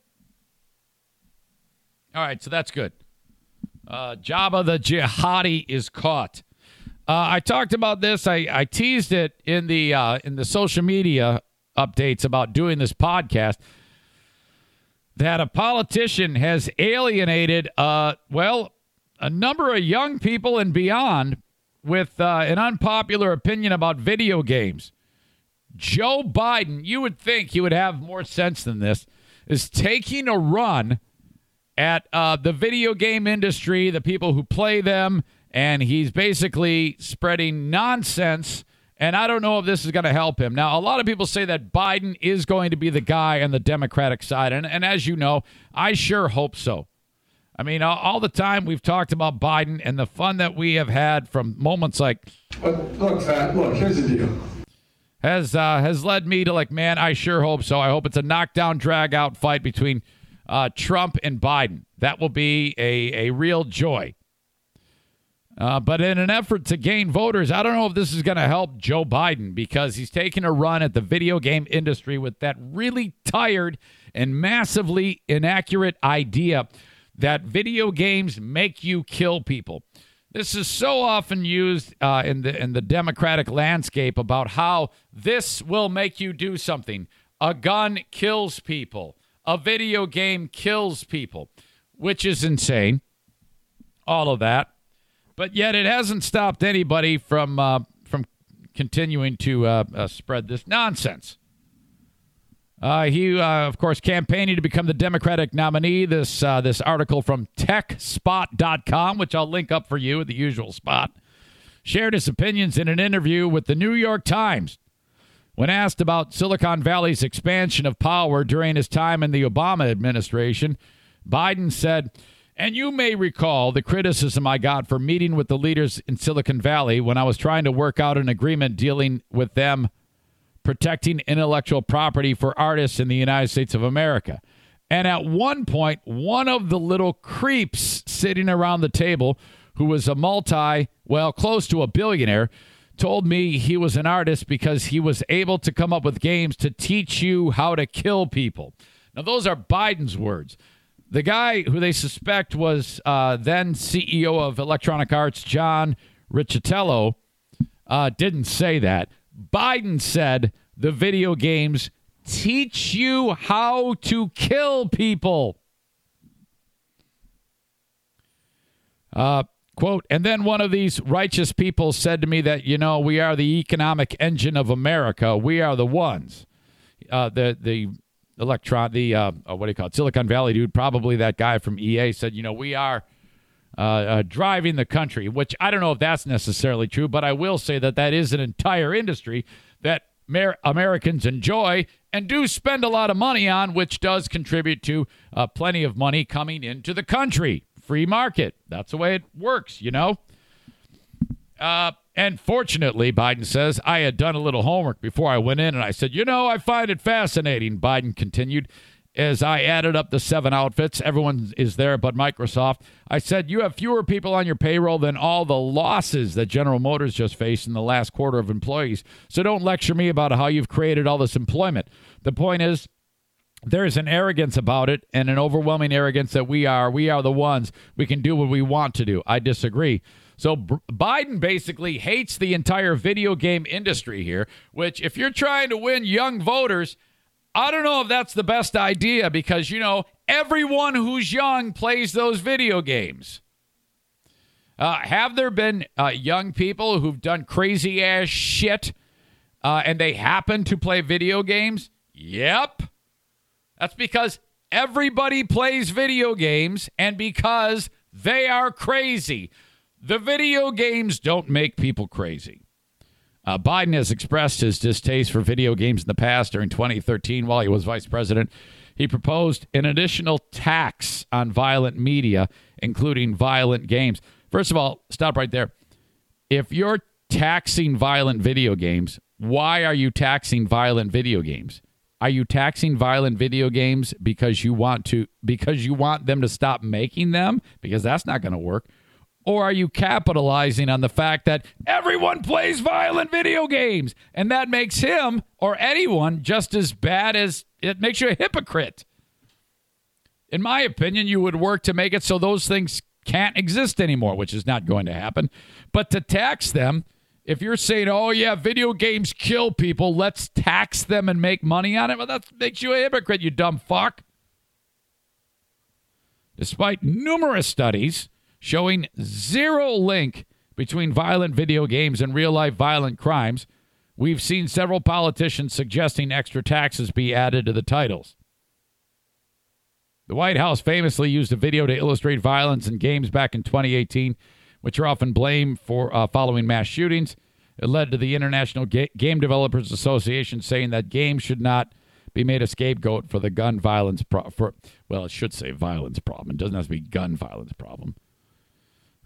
All right, so that's good. Uh, Jabba the Jihadi is caught. Uh, I talked about this. I, I teased it in the uh, in the social media updates about doing this podcast. That a politician has alienated, uh, well, a number of young people and beyond with uh, an unpopular opinion about video games. Joe Biden, you would think he would have more sense than this, is taking a run at uh, the video game industry, the people who play them, and he's basically spreading nonsense. And I don't know if this is going to help him. Now, a lot of people say that Biden is going to be the guy on the Democratic side. And, and as you know, I sure hope so. I mean, all, all the time we've talked about Biden and the fun that we have had from moments like. But look, Fat, look, here's the deal. Has, uh, has led me to like, man, I sure hope so. I hope it's a knockdown, drag out fight between uh, Trump and Biden. That will be a, a real joy. Uh, but in an effort to gain voters, I don't know if this is going to help Joe Biden because he's taking a run at the video game industry with that really tired and massively inaccurate idea that video games make you kill people. This is so often used uh, in the in the democratic landscape about how this will make you do something. A gun kills people. A video game kills people, which is insane. All of that but yet it hasn't stopped anybody from uh, from continuing to uh, uh, spread this nonsense. Uh, he, uh, of course, campaigning to become the Democratic nominee. This uh, this article from TechSpot.com, which I'll link up for you at the usual spot, shared his opinions in an interview with the New York Times. When asked about Silicon Valley's expansion of power during his time in the Obama administration, Biden said. And you may recall the criticism I got for meeting with the leaders in Silicon Valley when I was trying to work out an agreement dealing with them protecting intellectual property for artists in the United States of America. And at one point, one of the little creeps sitting around the table, who was a multi, well, close to a billionaire, told me he was an artist because he was able to come up with games to teach you how to kill people. Now, those are Biden's words. The guy who they suspect was uh, then CEO of Electronic Arts, John Riccitiello, uh, didn't say that. Biden said the video games teach you how to kill people. Uh, quote, and then one of these righteous people said to me that, you know, we are the economic engine of America. We are the ones. Uh, the, the electron, the uh, uh, what do you call it, Silicon Valley dude, probably that guy from EA said, you know, we are uh, uh, driving the country. Which I don't know if that's necessarily true, but I will say that that is an entire industry that Mer- Americans enjoy and do spend a lot of money on, which does contribute to uh, plenty of money coming into the country. Free market. That's the way it works, you know. Uh, and fortunately, Biden says, I had done a little homework before I went in and I said, you know, I find it fascinating, Biden continued. As I added up the seven outfits. Everyone is there but Microsoft. I said, You have fewer people on your payroll than all the losses that General Motors just faced in the last quarter of employees. So don't lecture me about how you've created all this employment. The point is, there is an arrogance about it and an overwhelming arrogance that we are we are the ones we can do what we want to do i disagree so B- biden basically hates the entire video game industry here which if you're trying to win young voters i don't know if that's the best idea because you know everyone who's young plays those video games uh, have there been uh, young people who've done crazy ass shit uh, and they happen to play video games yep that's because everybody plays video games and because they are crazy. The video games don't make people crazy. Uh, Biden has expressed his distaste for video games in the past. During 2013, while he was vice president, he proposed an additional tax on violent media, including violent games. First of all, stop right there. If you're taxing violent video games, why are you taxing violent video games? Are you taxing violent video games because you want to because you want them to stop making them? Because that's not going to work. Or are you capitalizing on the fact that everyone plays violent video games and that makes him or anyone just as bad as it makes you a hypocrite? In my opinion, you would work to make it so those things can't exist anymore, which is not going to happen. But to tax them if you're saying, oh, yeah, video games kill people, let's tax them and make money on it, well, that makes you a hypocrite, you dumb fuck. Despite numerous studies showing zero link between violent video games and real life violent crimes, we've seen several politicians suggesting extra taxes be added to the titles. The White House famously used a video to illustrate violence in games back in 2018 which are often blamed for uh, following mass shootings. It led to the International Ga- Game Developers Association saying that games should not be made a scapegoat for the gun violence pro- for well, it should say violence problem. It doesn't have to be gun violence problem.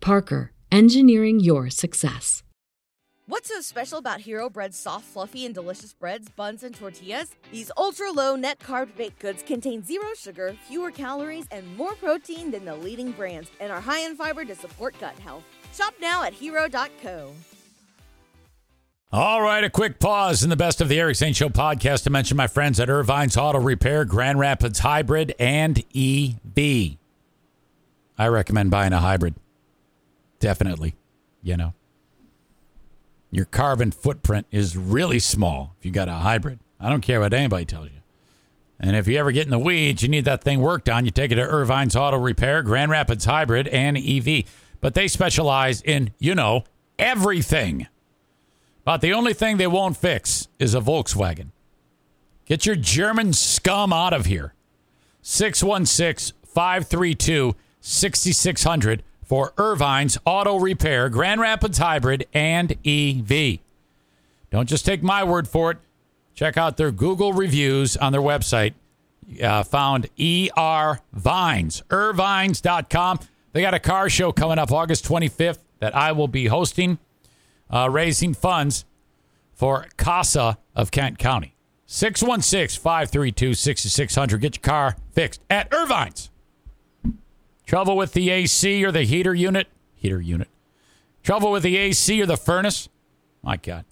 Parker, engineering your success. What's so special about Hero Bread's soft, fluffy, and delicious breads, buns, and tortillas? These ultra low net carb baked goods contain zero sugar, fewer calories, and more protein than the leading brands, and are high in fiber to support gut health. Shop now at hero.co. All right, a quick pause in the best of the Eric St. Show podcast to mention my friends at Ervine's Auto Repair, Grand Rapids Hybrid, and EV. I recommend buying a hybrid. Definitely, you know your carbon footprint is really small if you got a hybrid. I don't care what anybody tells you. And if you ever get in the weeds, you need that thing worked on, you take it to Ervine's Auto Repair, Grand Rapids Hybrid, and EV. But they specialize in, you know, everything. But the only thing they won't fix is a Volkswagen. Get your German scum out of here. 616 532 6600 for Ervine's Auto Repair, Grand Rapids Hybrid, and EV. Don't just take my word for it. Check out their Google reviews on their website. Uh, found ER Vines, ervines.com. They got a car show coming up August 25th that I will be hosting, uh, raising funds for CASA of Kent County. 616 532 6600. Get your car fixed at Ervine's. Trouble with the AC or the heater unit? Heater unit. Trouble with the AC or the furnace? My God.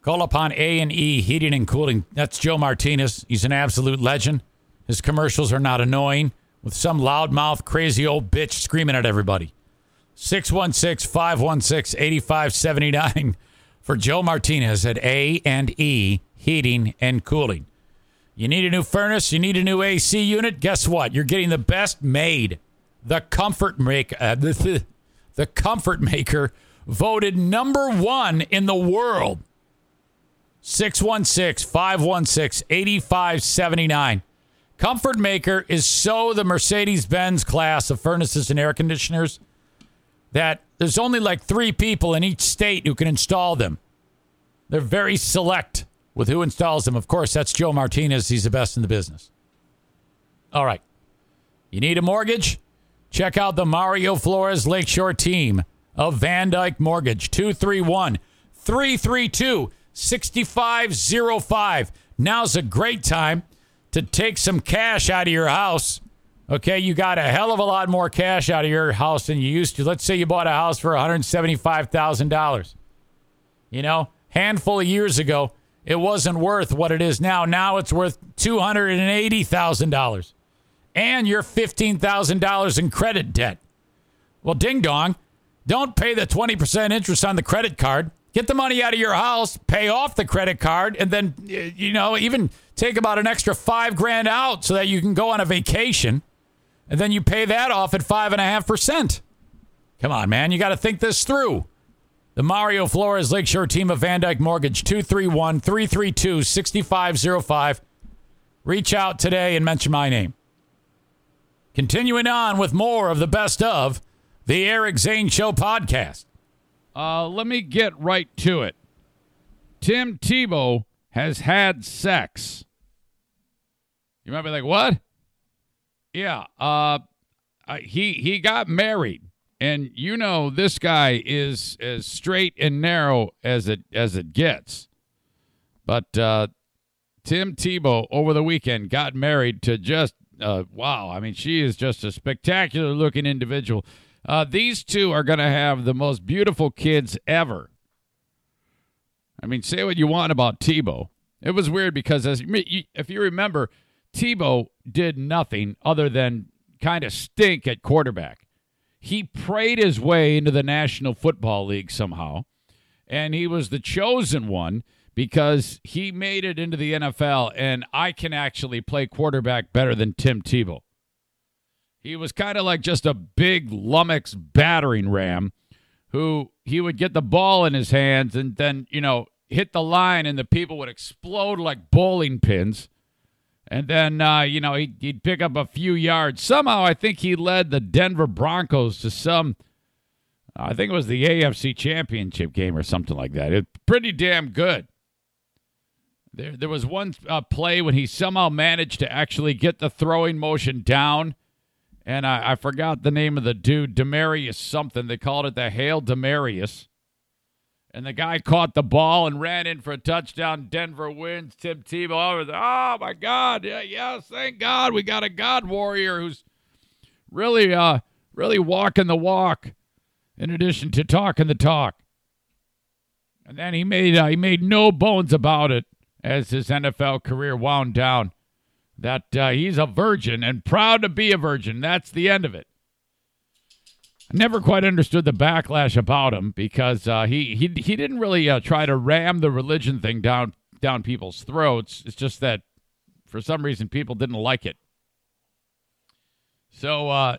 Call upon A and E Heating and Cooling. That's Joe Martinez. He's an absolute legend. His commercials are not annoying with some loudmouth, crazy old bitch screaming at everybody. 616 516 8579 for Joe Martinez at A and E Heating and Cooling. You need a new furnace, you need a new AC unit. Guess what? You're getting the best made the comfort maker, uh, the, the comfort maker voted number one in the world. 616 516 8579. Comfort Maker is so the Mercedes Benz class of furnaces and air conditioners that there's only like three people in each state who can install them. They're very select with who installs them. Of course, that's Joe Martinez. He's the best in the business. All right. You need a mortgage? Check out the Mario Flores Lakeshore team of VanDyk Mortgage. 231 332 6505. Now's a great time to take some cash out of your house. Okay, you got a hell of a lot more cash out of your house than you used to. Let's say you bought a house for $175,000. You know, handful of years ago, it wasn't worth what it is now. Now it's worth $280,000. And you're $15,000 in credit debt. Well, ding dong. Don't pay the 20% interest on the credit card. Get the money out of your house, pay off the credit card, and then, you know, even take about an extra five grand out so that you can go on a vacation. And then you pay that off at 5.5%. Come on, man. You got to think this through. The Mario Flores Lakeshore team of VanDyk Mortgage, 231 332 6505. Reach out today and mention my name. Continuing on with more of the best of the Eric Zane Show podcast. Uh, let me get right to it. Tim Tebow has had sex. You might be like, what? Yeah, uh, he he got married, and you know this guy is as straight and narrow as it as it gets. But uh, Tim Tebow over the weekend got married to just uh, wow. I mean, she is just a spectacular looking individual. Uh, these two are going to have the most beautiful kids ever. I mean, say what you want about Tebow. It was weird because, as if you remember, Tebow did nothing other than kind of stink at quarterback. He prayed his way into the National Football League somehow, and he was the chosen one because he made it into the NFL, and I can actually play quarterback better than Tim Tebow. He was kind of like just a big lummox battering ram who he would get the ball in his hands and then, you know, hit the line and the people would explode like bowling pins. And then, uh, you know, he'd, he'd pick up a few yards. Somehow, I think he led the Denver Broncos to some, I think it was the AFC Championship game or something like that. It's pretty damn good. There, there was one uh, play when he somehow managed to actually get the throwing motion down and I, I forgot the name of the dude, Demaryius something. They called it the Hail Demaryius. And the guy caught the ball and ran in for a touchdown. Denver wins. Tim Tebow. Oh my God! Yeah, yes, thank God we got a God warrior who's really, uh, really walking the walk. In addition to talking the talk. And then he made uh, he made no bones about it as his NFL career wound down that uh, he's a virgin and proud to be a virgin. That's the end of it. I never quite understood the backlash about him because uh, he, he he didn't really uh, try to ram the religion thing down down people's throats. It's just that for some reason people didn't like it. So uh,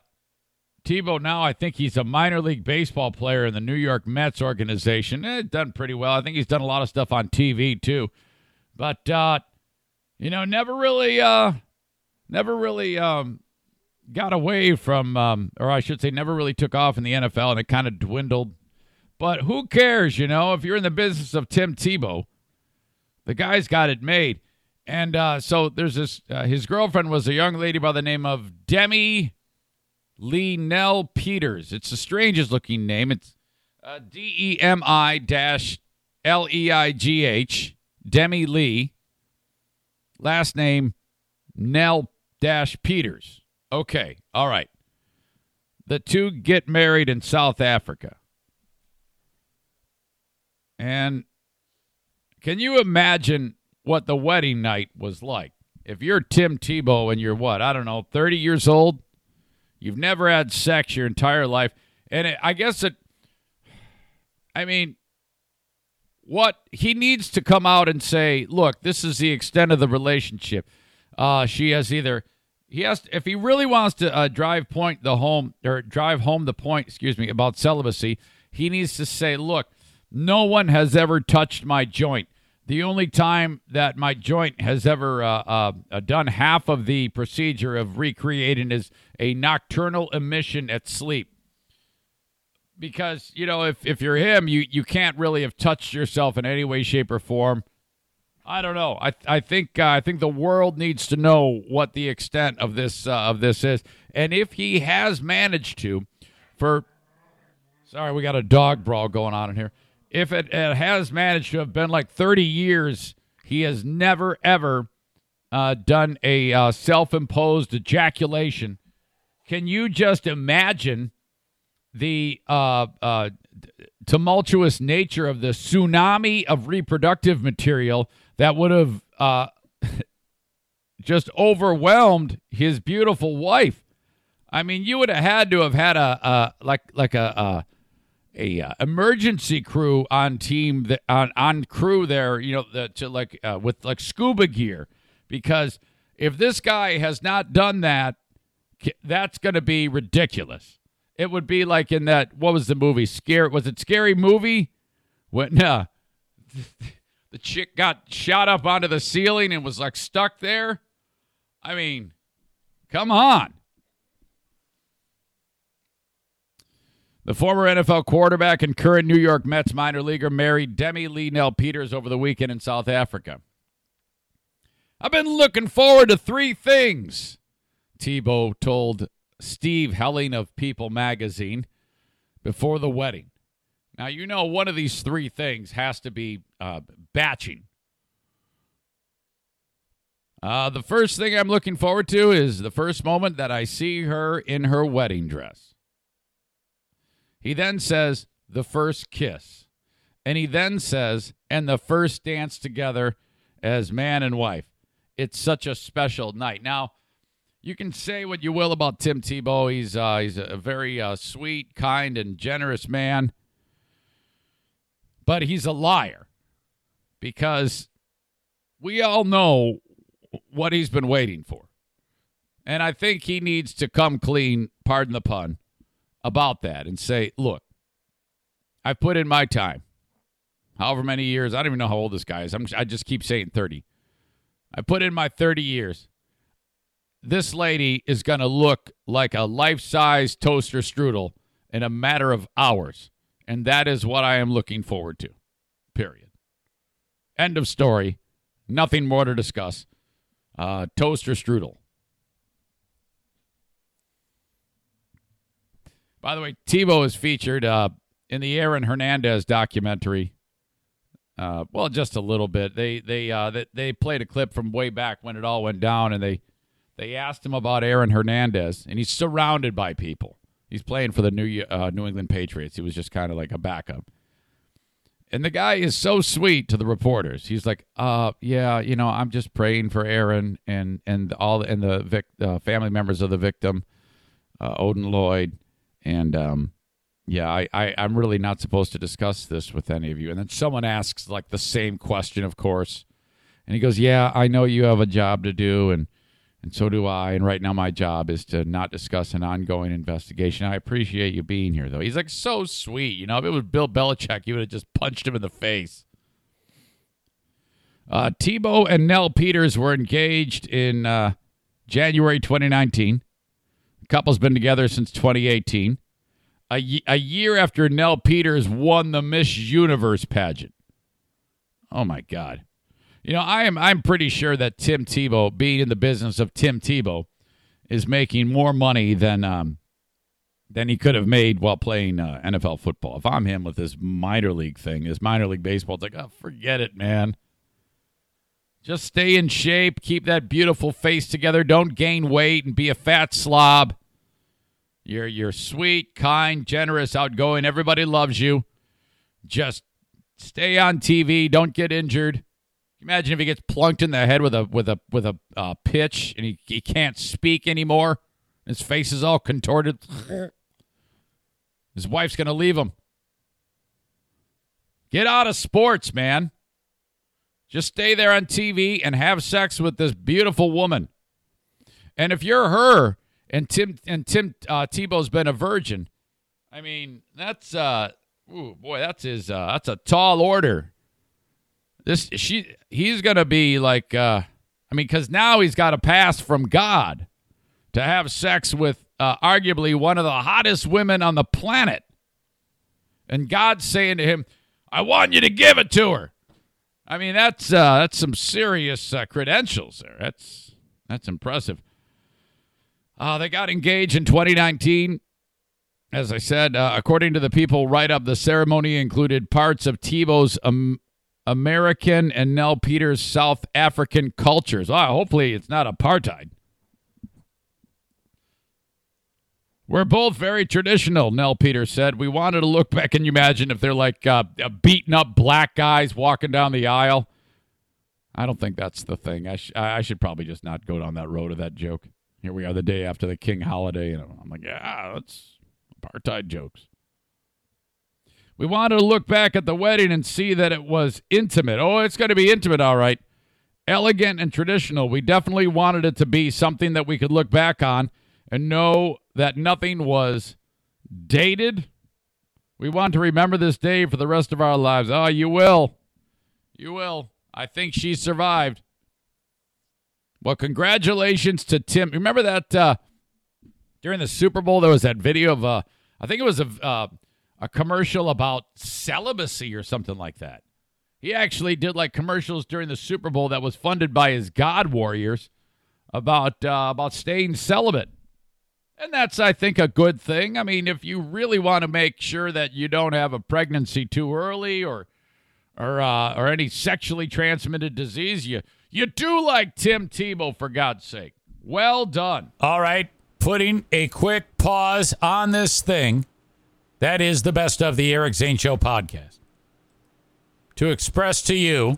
Tebow now I think he's a minor league baseball player in the New York Mets organization. Eh, done pretty well. I think he's done a lot of stuff on TV too. But uh, you know, never really, uh, never really um, got away from, um, or I should say, never really took off in the NFL, and it kind of dwindled. But who cares, you know? If you're in the business of Tim Tebow, the guy's got it made. And uh, so there's this. Uh, his girlfriend was a young lady by the name of Demi Lee Nell Peters. It's the strangest looking name. It's uh, D E M I dash L E I G H. Demi-Leigh Last name, Nell Dash Peters. Okay, all right. The two get married in South Africa. And can you imagine what the wedding night was like? If you're Tim Tebow and you're what, I don't know, 30 years old, you've never had sex your entire life. And it, I guess it, I mean, what he needs to come out and say, look, this is the extent of the relationship. Uh, she has either he has to, if he really wants to uh, drive point the home or drive home the point, excuse me, about celibacy, he needs to say, look, no one has ever touched my joint. The only time that my joint has ever uh, uh, done half of the procedure of recreating is a nocturnal emission at sleep. Because you know, if if you're him, you you can't really have touched yourself in any way, shape, or form. I don't know. I I think uh, I think the world needs to know what the extent of this uh, of this is, and if he has managed to, for sorry, we got a dog brawl going on in here. If it, it has managed to have been like 30 years, he has never ever uh, done a uh, self-imposed ejaculation. Can you just imagine the uh, uh, tumultuous nature of the tsunami of reproductive material that would have uh, just overwhelmed his beautiful wife. I mean, you would have had to have had a, a like like a, a, a uh, emergency crew on team that, on on crew there. You know, the, to like uh, with like scuba gear, because if this guy has not done that, that's going to be ridiculous. It would be like in that what was the movie? Scare was it Scary Movie? When uh, the chick got shot up onto the ceiling and was like stuck there. I mean, come on. The former NFL quarterback and current New York Mets minor leaguer married Demi-Leigh Nel-Peters over the weekend in South Africa. I've been looking forward to three things, Tebow told Steve Helling of People magazine before the wedding. Now, you know, one of these three things has to be uh, batching. Uh, the first thing I'm looking forward to is the first moment that I see her in her wedding dress. He then says, the first kiss. And he then says, and the first dance together as man and wife. It's such a special night. Now, you can say what you will about Tim Tebow. He's uh, he's a very uh, sweet, kind, and generous man, but he's a liar because we all know what he's been waiting for, and I think he needs to come clean. Pardon the pun about that and say, look, I've put in my time, however many years. I don't even know how old this guy is. I'm, I just keep saying 30. I put in my 30 years this lady is going to look like a life size toaster strudel in a matter of hours. And that is what I am looking forward to. Period. End of story. Nothing more to discuss. Uh, toaster strudel. By the way, Tebow is featured uh, in the Aaron Hernandez documentary. Uh, well, just a little bit. They they uh, they, they played a clip from way back when it all went down, and they they asked him about Aaron Hernandez, and he's surrounded by people. He's playing for the New uh, New England Patriots. He was just kind of like a backup. And the guy is so sweet to the reporters. He's like, "Uh, yeah, you know, I'm just praying for Aaron and and all and the vic, uh, family members of the victim, uh, Odin Lloyd, and um, yeah, I, I I'm really not supposed to discuss this with any of you." And then someone asks like the same question, of course, and he goes, "Yeah, I know you have a job to do, and." And so do I. And right now, my job is to not discuss an ongoing investigation. I appreciate you being here, though. He's like so sweet. You know, if it was Bill Belichick, he would have just punched him in the face. Uh, Tebow and Nel-Peters were engaged in uh, January 2019. The couple's been together since 2018. A, a year after Nel-Peters won the Miss Universe pageant. Oh, my God. You know, I am I'm pretty sure that Tim Tebow, being in the business of Tim Tebow, is making more money than um than he could have made while playing uh, NFL football. If I'm him with this minor league thing, this minor league baseball, it's like, oh, forget it, man. Just stay in shape, keep that beautiful face together, don't gain weight and be a fat slob. You're you're sweet, kind, generous, outgoing. Everybody loves you. Just stay on TV, don't get injured imagine if he gets plunked in the head with a with a with a uh, pitch and he, he can't speak anymore? His face is all contorted. His wife's gonna leave him. Get out of sports, man. Just stay there on TV and have sex with this beautiful woman. And if you're her and Tim and Tim uh, Tebow's been a virgin, I mean that's uh, ooh boy, that's his uh, that's a tall order This she he's gonna be like uh I mean, because now he's got a pass from God to have sex with uh, arguably one of the hottest women on the planet. And God's saying to him, I want you to give it to her. I mean, that's uh, that's some serious uh, credentials there. That's that's impressive. Uh, they got engaged in 2019. As I said, uh, according to the people right up, the ceremony included parts of Tebow's um, American and Nel-Peters' South African cultures. Oh, hopefully, it's not apartheid. We're both very traditional, Nel-Peters said. We wanted to look back. Can you imagine if they're like uh, beaten up black guys walking down the aisle? I don't think that's the thing. I, sh- I should probably just not go down that road of that joke. Here we are the day after the King holiday, and I'm like, yeah, that's apartheid jokes. We wanted to look back at the wedding and see that it was intimate. Oh, it's going to be intimate, all right. Elegant and traditional. We definitely wanted it to be something that we could look back on and know that nothing was dated. We want to remember this day for the rest of our lives. Oh, you will. You will. I think she survived. Well, congratulations to Tim. Remember that uh, during the Super Bowl there was that video of uh, I think it was a uh, a commercial about celibacy or something like that. He actually did like commercials during the Super Bowl that was funded by his God Warriors about uh, about staying celibate. And that's, I think, a good thing. I mean, if you really want to make sure that you don't have a pregnancy too early or or uh, or any sexually transmitted disease, you you do like Tim Tebow for God's sake. Well done. All right, putting a quick pause on this thing. That is the best of the Eric Zane Show podcast. To express to you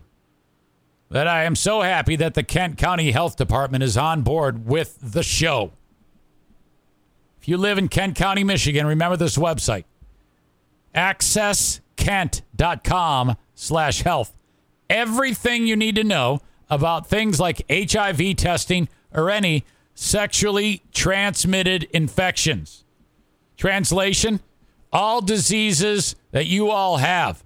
that I am so happy that the Kent County Health Department is on board with the show. If you live in Kent County, Michigan, remember this website accesskent.com slash health. Everything you need to know about things like HIV testing or any sexually transmitted infections. Translation all diseases that you all have.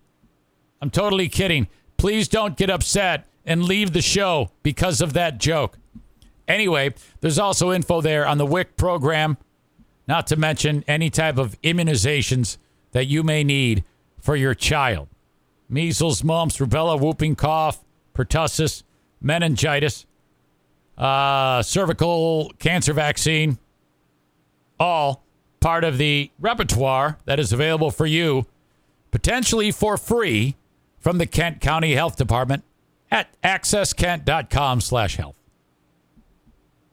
I'm totally kidding. Please don't get upset and leave the show because of that joke. Anyway, there's also info there on the WIC program not to mention any type of immunizations that you may need for your child measles, mumps, rubella, whooping cough, pertussis, meningitis, uh, cervical cancer vaccine, all part of the repertoire that is available for you, potentially for free from the Kent County Health Department at accesskent.com slash health.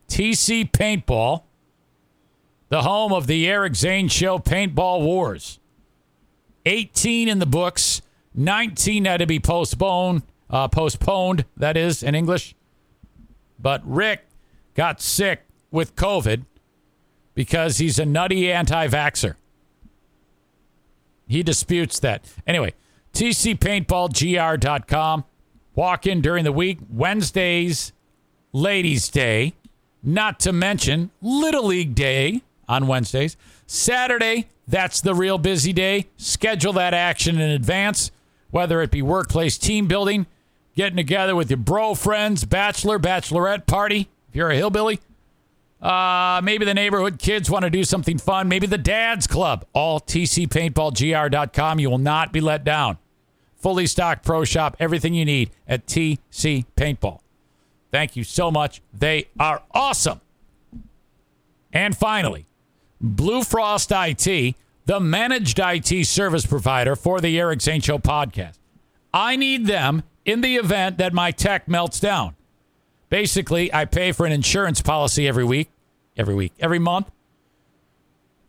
TC Paintball the home of the Eric Zane Show Paintball Wars. 18 in the books, 19 had to be postponed, uh, postponed, that is, in English. But Rick got sick with COVID because he's a nutty anti vaxxer. He disputes that. Anyway, tcpaintballgr.com. Walk in during the week. Wednesdays, Ladies' Day. Not to mention Little League Day on Wednesdays. Saturday, that's the real busy day. Schedule that action in advance, whether it be workplace team building, getting together with your bro friends, bachelor, bachelorette party, if you're a hillbilly. Uh, maybe the neighborhood kids want to do something fun. Maybe the dad's club. All tcpaintballgr.com. You will not be let down. Fully stocked pro shop, everything you need at TC Paintball. Thank you so much. They are awesome. And finally, Blue Frost IT, the managed IT service provider for the Eric Zane Show podcast. I need them in the event that my tech melts down. Basically, I pay for an insurance policy every week, every week, every month.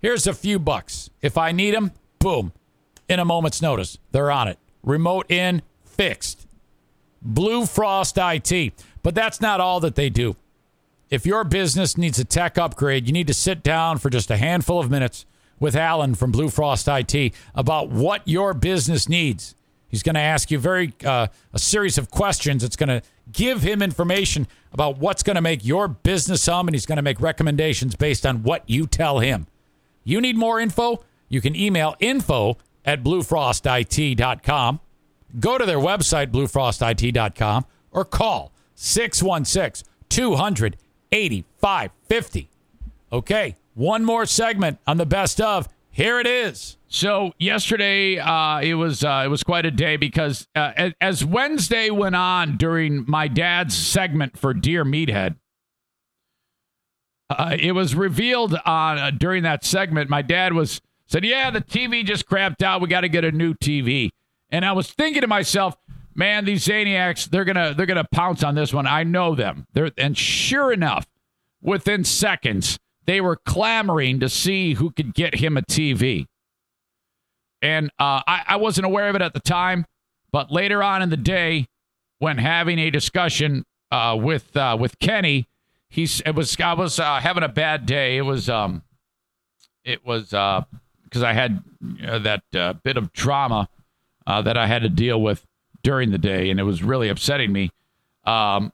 Here's a few bucks. If I need them, boom, in a moment's notice, they're on it. Remote in, fixed. Blue Frost IT. But that's not all that they do. If your business needs a tech upgrade, you need to sit down for just a handful of minutes with Alan from Blue Frost IT about what your business needs. He's going to ask you very uh, a series of questions. It's going to give him information about what's going to make your business hum, and he's going to make recommendations based on what you tell him. You need more info? You can email info at bluefrostit.com. go to their website, bluefrostit.com, or call 616 200 8550. Okay, one more segment on the best of. Here it is. So yesterday, uh, it was uh, it was quite a day because uh, as, Wednesday went on during my dad's segment for Dear Meathead, uh, it was revealed on uh, during that segment. My dad was said, "Yeah, the TV just crapped out. We got to get a new TV." And I was thinking to myself, "Man, these Zaniacs, they're gonna they're gonna pounce on this one. I know them." They're, and sure enough, within seconds, they were clamoring to see who could get him a TV. And uh, I, I wasn't aware of it at the time, but later on in the day, when having a discussion uh, with uh, with Kenny, he's it was I was uh, having a bad day. It was um, it was because I had uh, that uh, bit of drama uh, that I had to deal with during the day, and it was really upsetting me. Um,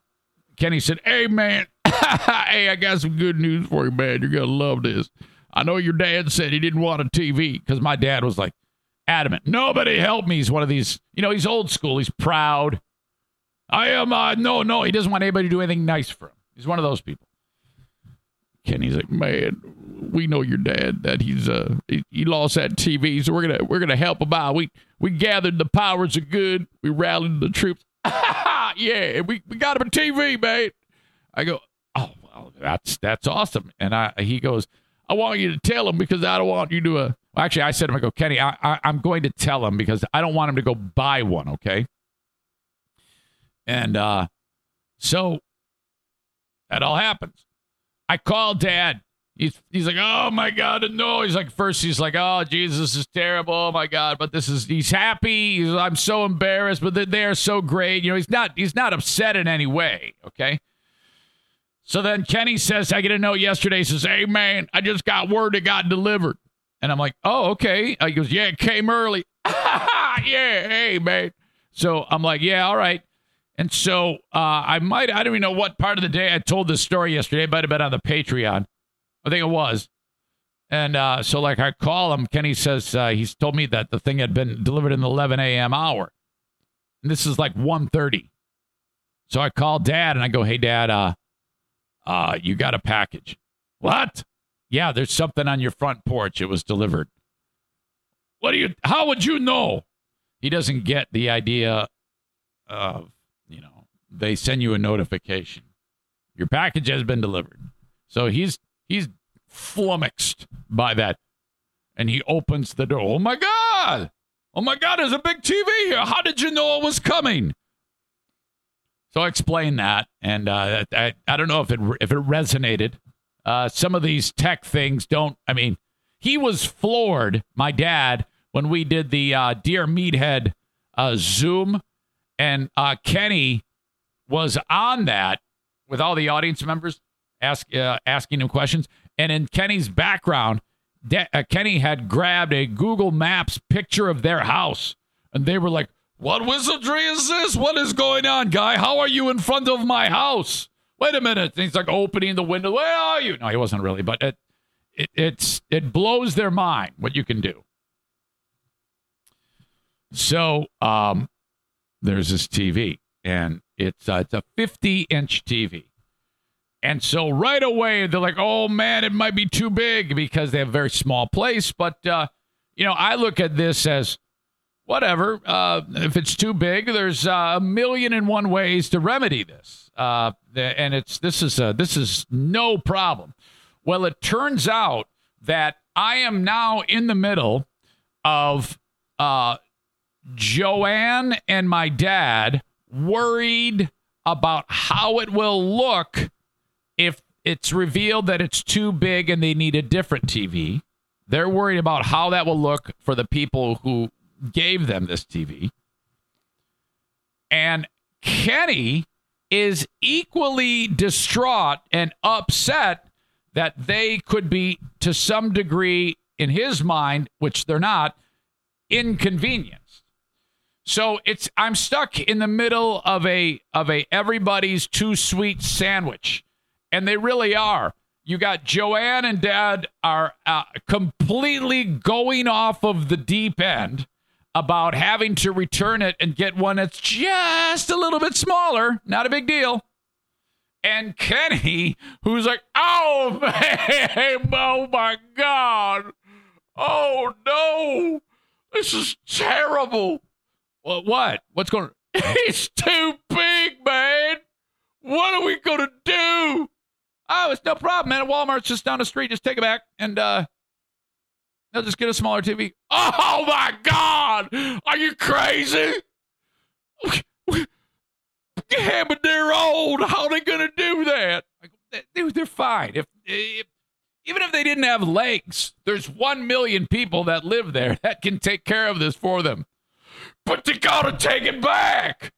Kenny said, "Hey man, hey, I got some good news for you, man. You're gonna love this. I know your dad said he didn't want a TV because my dad was like adamant. Nobody help me. He's one of these, you know, he's old school. He's proud. I am. Uh, no, no, he doesn't want anybody to do anything nice for him. He's one of those people. Kenny's like, man, we know your dad that he's uh he, he lost that TV, so we're gonna we're gonna help him out. We we gathered the powers of good. We rallied the troops. yeah, we, we got him a TV, mate. I go, oh, well, that's that's awesome. And I he goes, I want you to tell him because I don't want you to. Uh, actually, I said to him, I go, Kenny, I, I I'm going to tell him because I don't want him to go buy one. Okay. And uh, so that all happens. I call dad. He's he's like, oh my god, no. He's like, first he's like, oh Jesus is terrible, oh my god, but this is he's happy. He's, I'm so embarrassed, but they are so great. You know, he's not he's not upset in any way. Okay. So then Kenny says, I get a note yesterday. Says, Hey man, I just got word it got delivered. And I'm like, Oh, okay. He goes, Yeah, it came early. yeah, hey man. So I'm like, Yeah, all right. And so uh, I might, I don't even know what part of the day I told this story yesterday. It might have been on the Patreon. I think it was. And uh, so, like, I call him. Kenny says uh, he's told me that the thing had been delivered in the 11 a.m. hour. And this is like 1.30. So I call dad and I go, hey, dad, uh, uh, you got a package. What? Yeah, there's something on your front porch. It was delivered. What do you, how would you know? He doesn't get the idea of you know, they send you a notification. Your package has been delivered. So he's he's flummoxed by that. And he opens the door. Oh my God! Oh my God, there's a big TV here. How did you know it was coming? So I explained that, and uh, I, I don't know if it if it resonated. Uh, some of these tech things don't. I mean, he was floored, my dad, when we did the uh, Dear Meathead uh, Zoom and uh, Kenny was on that with all the audience members ask, uh, asking him questions. And in Kenny's background, De- uh, Kenny had grabbed a Google Maps picture of their house. And they were like, What wizardry is this? What is going on, guy? How are you in front of my house? Wait a minute. And he's like opening the window. Where are you? No, he wasn't really, but it, it, it's, it blows their mind what you can do. So, um, there's this TV, and it's uh, it's a 50 inch TV. And so right away they're like, "Oh man, it might be too big because they have a very small place." But uh, you know, I look at this as whatever. Uh, if it's too big, there's uh, a million and one ways to remedy this, uh, and it's this is a, this is no problem. Well, it turns out that I am now in the middle of uh, Joanne and my dad worried about how it will look if it's revealed that it's too big and they need a different TV. They're worried about how that will look for the people who gave them this TV. And Kenny is equally distraught and upset that they could be, to some degree, in his mind, which they're not, inconvenienced. So it's I'm stuck in the middle of a of a everybody's too sweet sandwich, and they really are. You got Joanne and Dad are uh, completely going off of the deep end. About having to return it and get one that's just a little bit smaller. Not a big deal. And Kenny, who's like, oh, man, oh my God. Oh, no. This is terrible. Well, what? What's going on? It's too big, man. What are we going to do? Oh, it's no problem, man. Walmart's just down the street. Just take it back and uh they'll just get a smaller TV. Oh my God! Are you crazy? They're old. How are they gonna do that? They, they're fine. If, if even if they didn't have legs, there's one million people that live there that can take care of this for them. But they gotta take it back.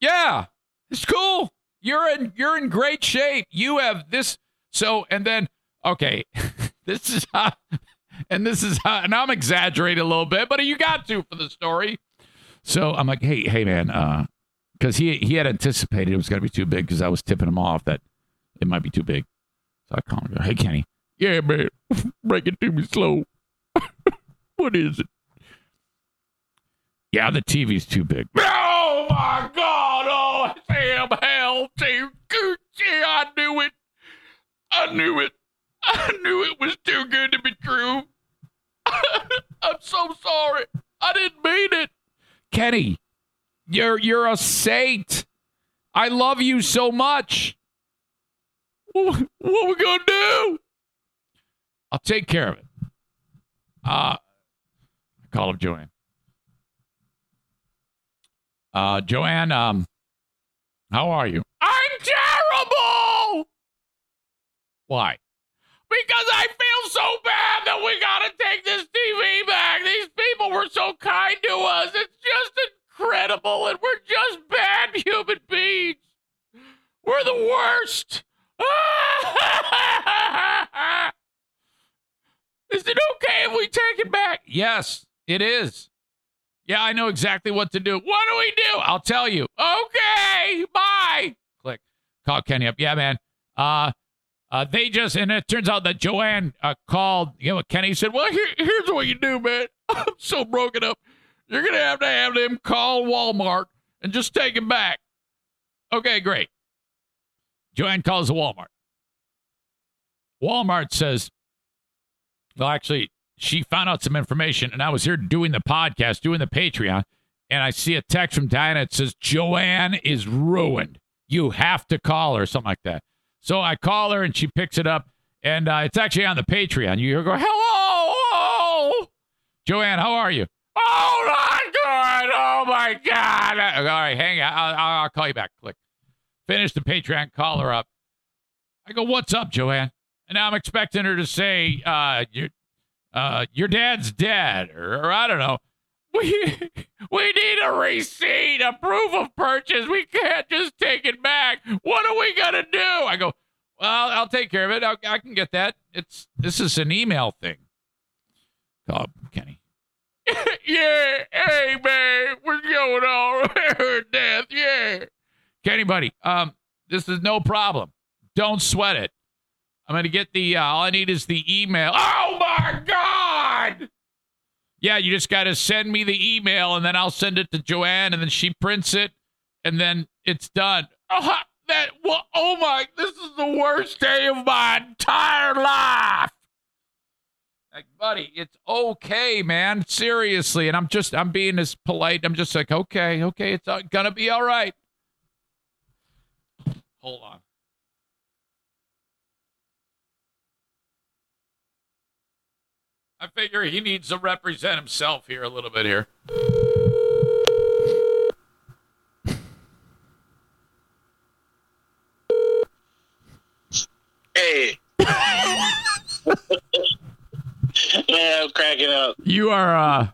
Yeah, it's cool. You're in you're in great shape. You have this. So and then okay, this is how, and this is how, and I'm exaggerating a little bit, but you got to for the story. So I'm like, hey, hey, man, uh, because he he had anticipated it was gonna be too big because I was tipping him off that it might be too big. So I call him, hey, Kenny, yeah, man, break it to me slow. what is it? Yeah, the TV's too big. Oh my God! Oh, damn hell, too Gucci! I knew it. I knew it. I knew it was too good to be true. I'm so sorry. I didn't mean it. Kenny, you're you're a saint. I love you so much. What, what we gonna do? I'll take care of it. Uh call up Joanne. Uh, Joanne, um, how are you? I'm terrible. Why? Because I feel so bad that we gotta take this TV back. These people were so kind to us. It's just incredible, and we're just bad human beings. We're the worst. is it okay if we take it back? Yes, it is. Yeah, I know exactly what to do. What do we do? I'll tell you. Okay, bye. Click. Call Kenny up. Yeah, man. Uh, uh, they just and it turns out that Joanne uh, called. You know, Kenny said, "Well, here, here's what you do, man. I'm so broken up. You're gonna have to have them call Walmart and just take it back." Okay, great. Joanne calls the Walmart. Walmart says, "Well, actually, she found out some information, and I was here doing the podcast, doing the Patreon, and I see a text from Diana that says, Joanne is ruined. You have to call her, something like that. So I call her, and she picks it up, and uh, it's actually on the Patreon. You go, hello. Joanne, how are you? Oh, not good. Oh, my God. All right, hang on. I'll, I'll call you back. Click. Finish the Patreon, call her up. I go, what's up, Joanne? And now I'm expecting her to say, uh, you're, uh, your dad's dead, or, or I don't know. We we need a receipt, a proof of purchase. We can't just take it back. What are we gonna do? I go, well, I'll take care of it. I'll, I can get that. It's this is an email thing. Call Kenny. yeah, hey man, what's going on? Death, yeah. Kenny, buddy, um, this is no problem. Don't sweat it. I'm to get the, uh, all I need is the email. Oh my God! Yeah, you just got to send me the email and then I'll send it to Joanne and then she prints it and then it's done. Oh, that, well, oh my, this is the worst day of my entire life. Like, buddy, it's okay, man. Seriously. And I'm just, I'm being as polite. I'm just like, okay, okay, it's uh, gonna be all right. Hold on. I figure he needs to represent himself here a little bit here. Hey. yeah, I'm cracking up. You are uh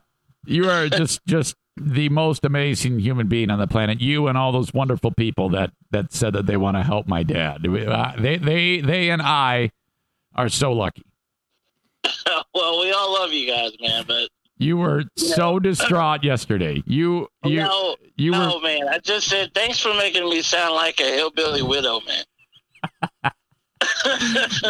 you are just just the most amazing human being on the planet. You and all those wonderful people that that said that they want to help my dad. Uh, they they they and I are so lucky. well, we all love you guys, man, but you were you so distraught yesterday. You you no, you no, were man. I just said thanks for making me sound like a hillbilly widow, man.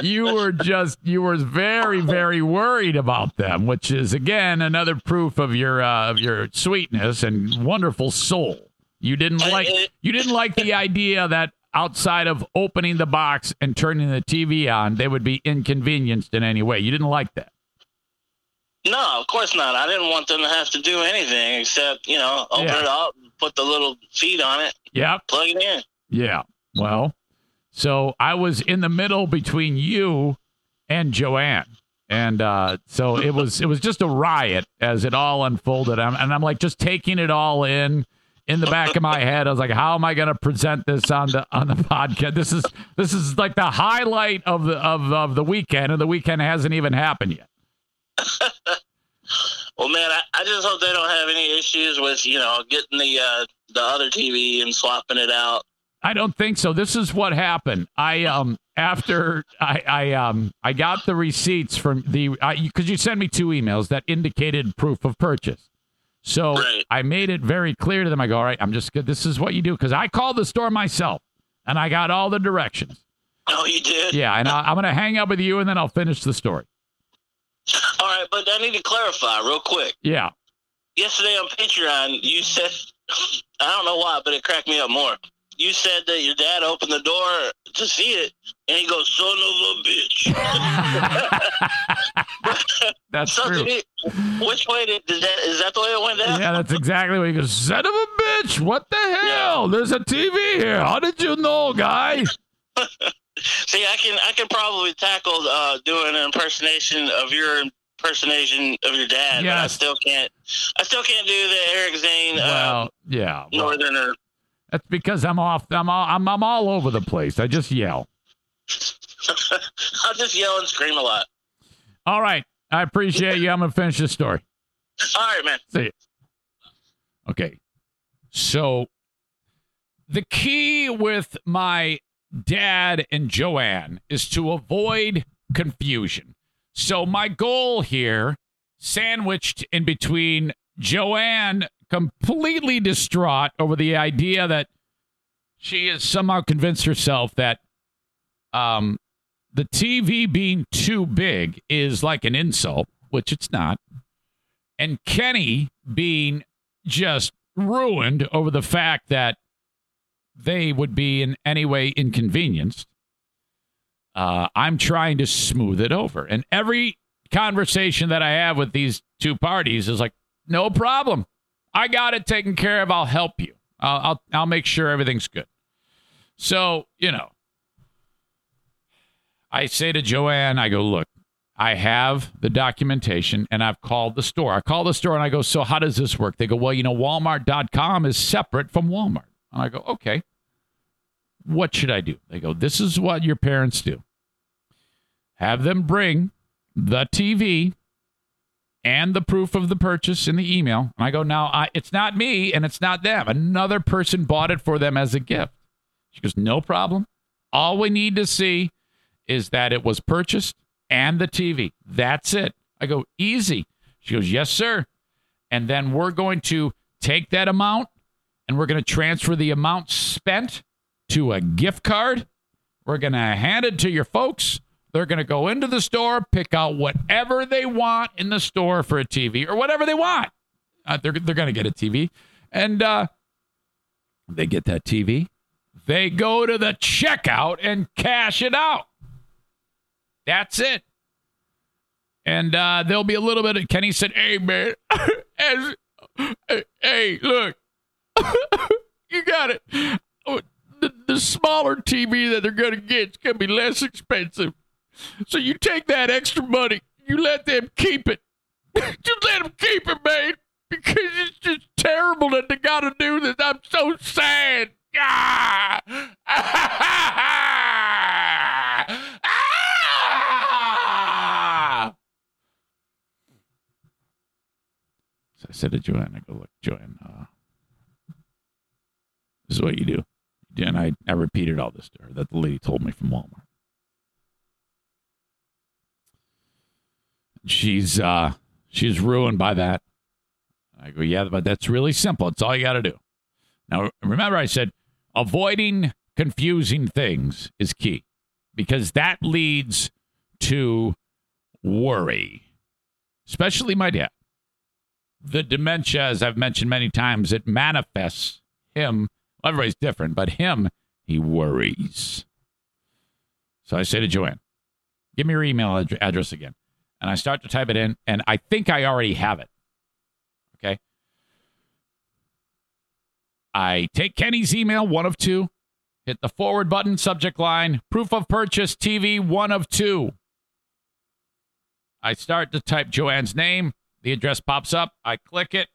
You were just you were very very worried about them, which is again another proof of your uh, of your sweetness and wonderful soul. You didn't like you didn't like the idea that outside of opening the box and turning the TV on, they would be inconvenienced in any way. You didn't like that. No, of course not. I didn't want them to have to do anything except, you know, open Yeah. it up, put the little feet on it, yeah, plug it in. Yeah. Well, so I was in the middle between you and Joanne. And uh, so it was it was just a riot as it all unfolded. I'm, and I'm like just taking it all in in the back of my head. I was like, how am I going to present this on the on the podcast? This is this is like the highlight of the of, of the weekend, and the weekend hasn't even happened yet. Well, man, I, I just hope they don't have any issues with, you know, getting the uh, the other TV and swapping it out. I don't think so. This is what happened. I um after I I um I got the receipts from the I, because you sent me two emails that indicated proof of purchase. So I made it very clear to them. I go, all right, I'm just good. This is what you do because I called the store myself and I got all the directions. Oh, you did? Yeah, and I, I'm gonna hang up with you and then I'll finish the story. All right, but I need to clarify real quick. Yeah. Yesterday on Patreon, you said, I don't know why, but it cracked me up more. You said that your dad opened the door to see it, and he goes, son of a bitch. That's So true. he- which way did, did that, is that the way it went down? Yeah, that's exactly what he goes. Son of a bitch! What the hell? There's a TV here. How did you know, guy? See, I can I can probably tackle uh, doing an impersonation of your impersonation of your dad, but I still can't. I still can't do the Eric Zane uh, Well, yeah. well, Northerner. That's because I'm off. I'm all, I'm I'm all over the place. I just yell. I'll just yell and scream a lot. All right. I appreciate you. I'm gonna finish this story. All right, man. See you. Okay. So the key with my dad and Joanne is to avoid confusion. So my goal here, sandwiched in between Joanne completely distraught over the idea that she has somehow convinced herself that um the TV being too big is like an insult, which it's not and Kenny being just ruined over the fact that they would be in any way inconvenienced. Uh, I'm trying to smooth it over. And every conversation that I have with these two parties is like, no problem. I got it taken care of. I'll help you. I'll, I'll, I'll make sure everything's good. So, you know, I say to Joanne, I go, look, I have the documentation and I've called the store. I call the store and I go, So how does this work? They go, Well, you know, Walmart.com is separate from Walmart. And I go, Okay. What should I do? They go, This is what your parents do. Have them bring the TV and the proof of the purchase in the email. And I go, Now, I, it's not me and it's not them. Another person bought it for them as a gift. She goes, No problem. All we need to see is that it was purchased and the TV. That's it. I go, easy. She goes, yes, sir. And then we're going to take that amount and we're going to transfer the amount spent to a gift card. We're going to hand it to your folks. They're going to go into the store, pick out whatever they want in the store for a TV or whatever they want. Uh, they're they're going to get a TV. And uh, they get that TV. They go to the checkout and cash it out. That's it. And uh, there'll be a little bit of Kenny said, "Hey man, as, hey, look, you got it. Oh, The, the smaller TV that they're gonna get is gonna be less expensive. So you take that extra money, you let them keep it. just let them keep it, man, because it's just terrible that they gotta do this. I'm so sad. So I said to Joanne, I go, look, Joanne, uh, this is what you do. And I, I repeated all this to her that the lady told me from Walmart. She's uh she's ruined by that. I go, yeah, but that's really simple. It's all you got to do. Now, remember, I said avoiding confusing things is key. because that leads to worry, especially my dad. The dementia, as I've mentioned many times, it manifests him. Everybody's different, but him, he worries. So I say to Joanne, give me your email ad- address again. And I start to type it in, and I think I already have it. Okay. I take Kenny's email, one of two, hit the forward button, subject line, proof of purchase, TV, one of two. I start to type Joanne's name. The address pops up. I click it.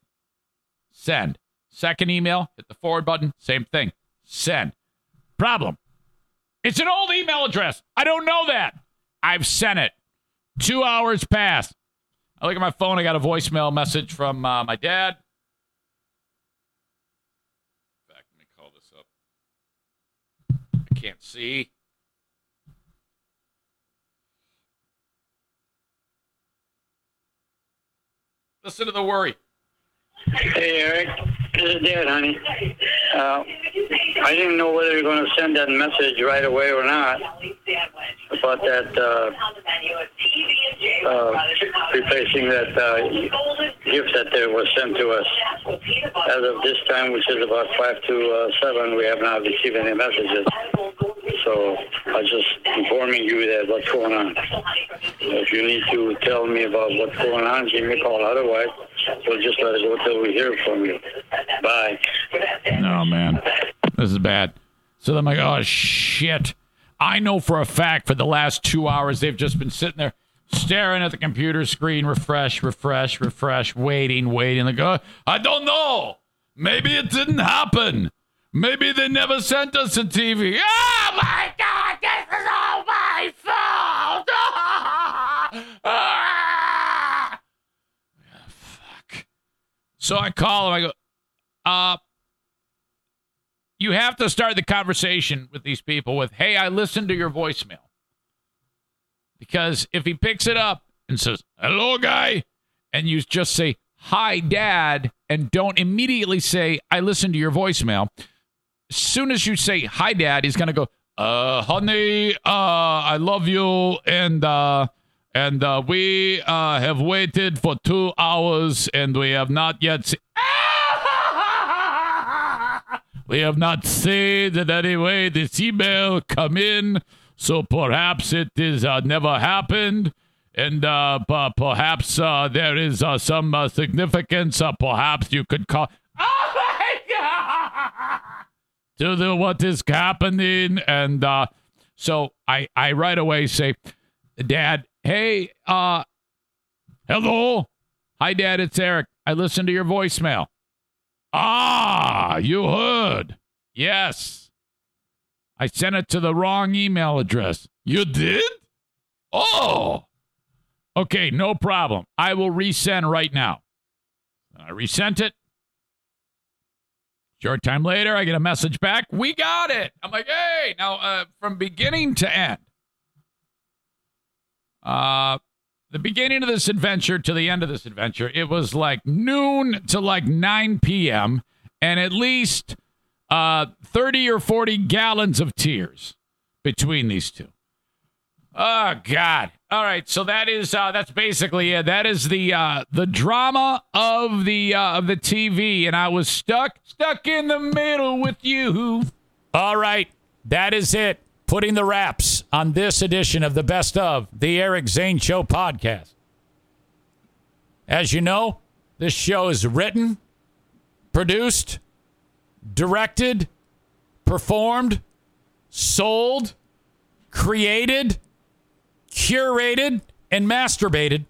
Send. Second email, hit the forward button. Same thing. Send. Problem. It's an old email address. I don't know that. I've sent it. Two hours pass. I look at my phone. I got a voicemail message from uh, my dad. Fact, let me call this up. I can't see. Listen to the worry. Hey, Eric. Is Dad, honey. Uh, I didn't know whether you're going to send that message right away or not about that uh, uh, replacing that uh, gift that there was sent to us. As of this time, which is about 5 to uh, 7, we have not received any messages. So I'm just informing you that what's going on. If you need to tell me about what's going on, give me a call. Otherwise, we'll just let it go till we hear from you. Bye. Oh man, this is bad. So I'm like, oh shit. I know for a fact for the last two hours they've just been sitting there staring at the computer screen, refresh, refresh, refresh, waiting, waiting. Like, oh, I don't know. Maybe it didn't happen. Maybe they never sent us a TV. Oh my God, this is all my fault. Ah! Fuck. So I call him. I go, uh, you have to start the conversation with these people with, hey, I listened to your voicemail. Because if he picks it up and says, hello, guy, and you just say, hi, dad, and don't immediately say, I listened to your voicemail, soon as you say, hi, dad, he's to go, uh, honey, uh, I love you, and, uh, and uh, we uh, have waited for two hours, and we have not yet. Se- we have not seen in any way this email come in, so perhaps it is uh, never happened, and uh, p- perhaps uh, there is uh, some uh, significance. Uh, perhaps you could call to the what is happening, and uh, so I I right away say, Dad, hey, uh, hello, hi, Dad, it's Eric. I listened to your voicemail. Ah, you heard. Yes. I sent it to the wrong email address. You did? Oh. Okay, no problem. I will resend right now. I resent it. Short time later, I get a message back. We got it. I'm like, hey, now uh, from beginning to end. Uh, the beginning of this adventure to the end of this adventure, it was like noon to like 9 p.m. and at least uh, 30 or 40 gallons of tears between these two. Oh God! All right, so that is uh, that's basically it. That is the uh, the drama of the uh, of the TV, and I was stuck stuck in the middle with you. All right, that is it. Putting the wraps on this edition of the best of the Eric Zane Show podcast. As you know, this show is written, produced, directed, performed, sold, created, curated, and masturbated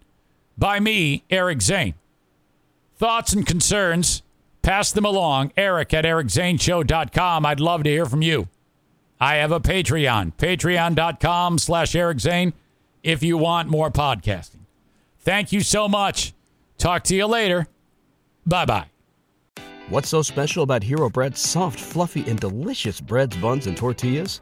by me, Eric Zane. Thoughts and concerns, pass them along. Eric at ericzaneshow.com. I'd love to hear from you. I have a Patreon, patreon.com slash Eric Zane, if you want more podcasting. Thank you so much. Talk to you later. Bye bye. What's so special about Hero Bread's soft, fluffy, and delicious breads, buns, and tortillas?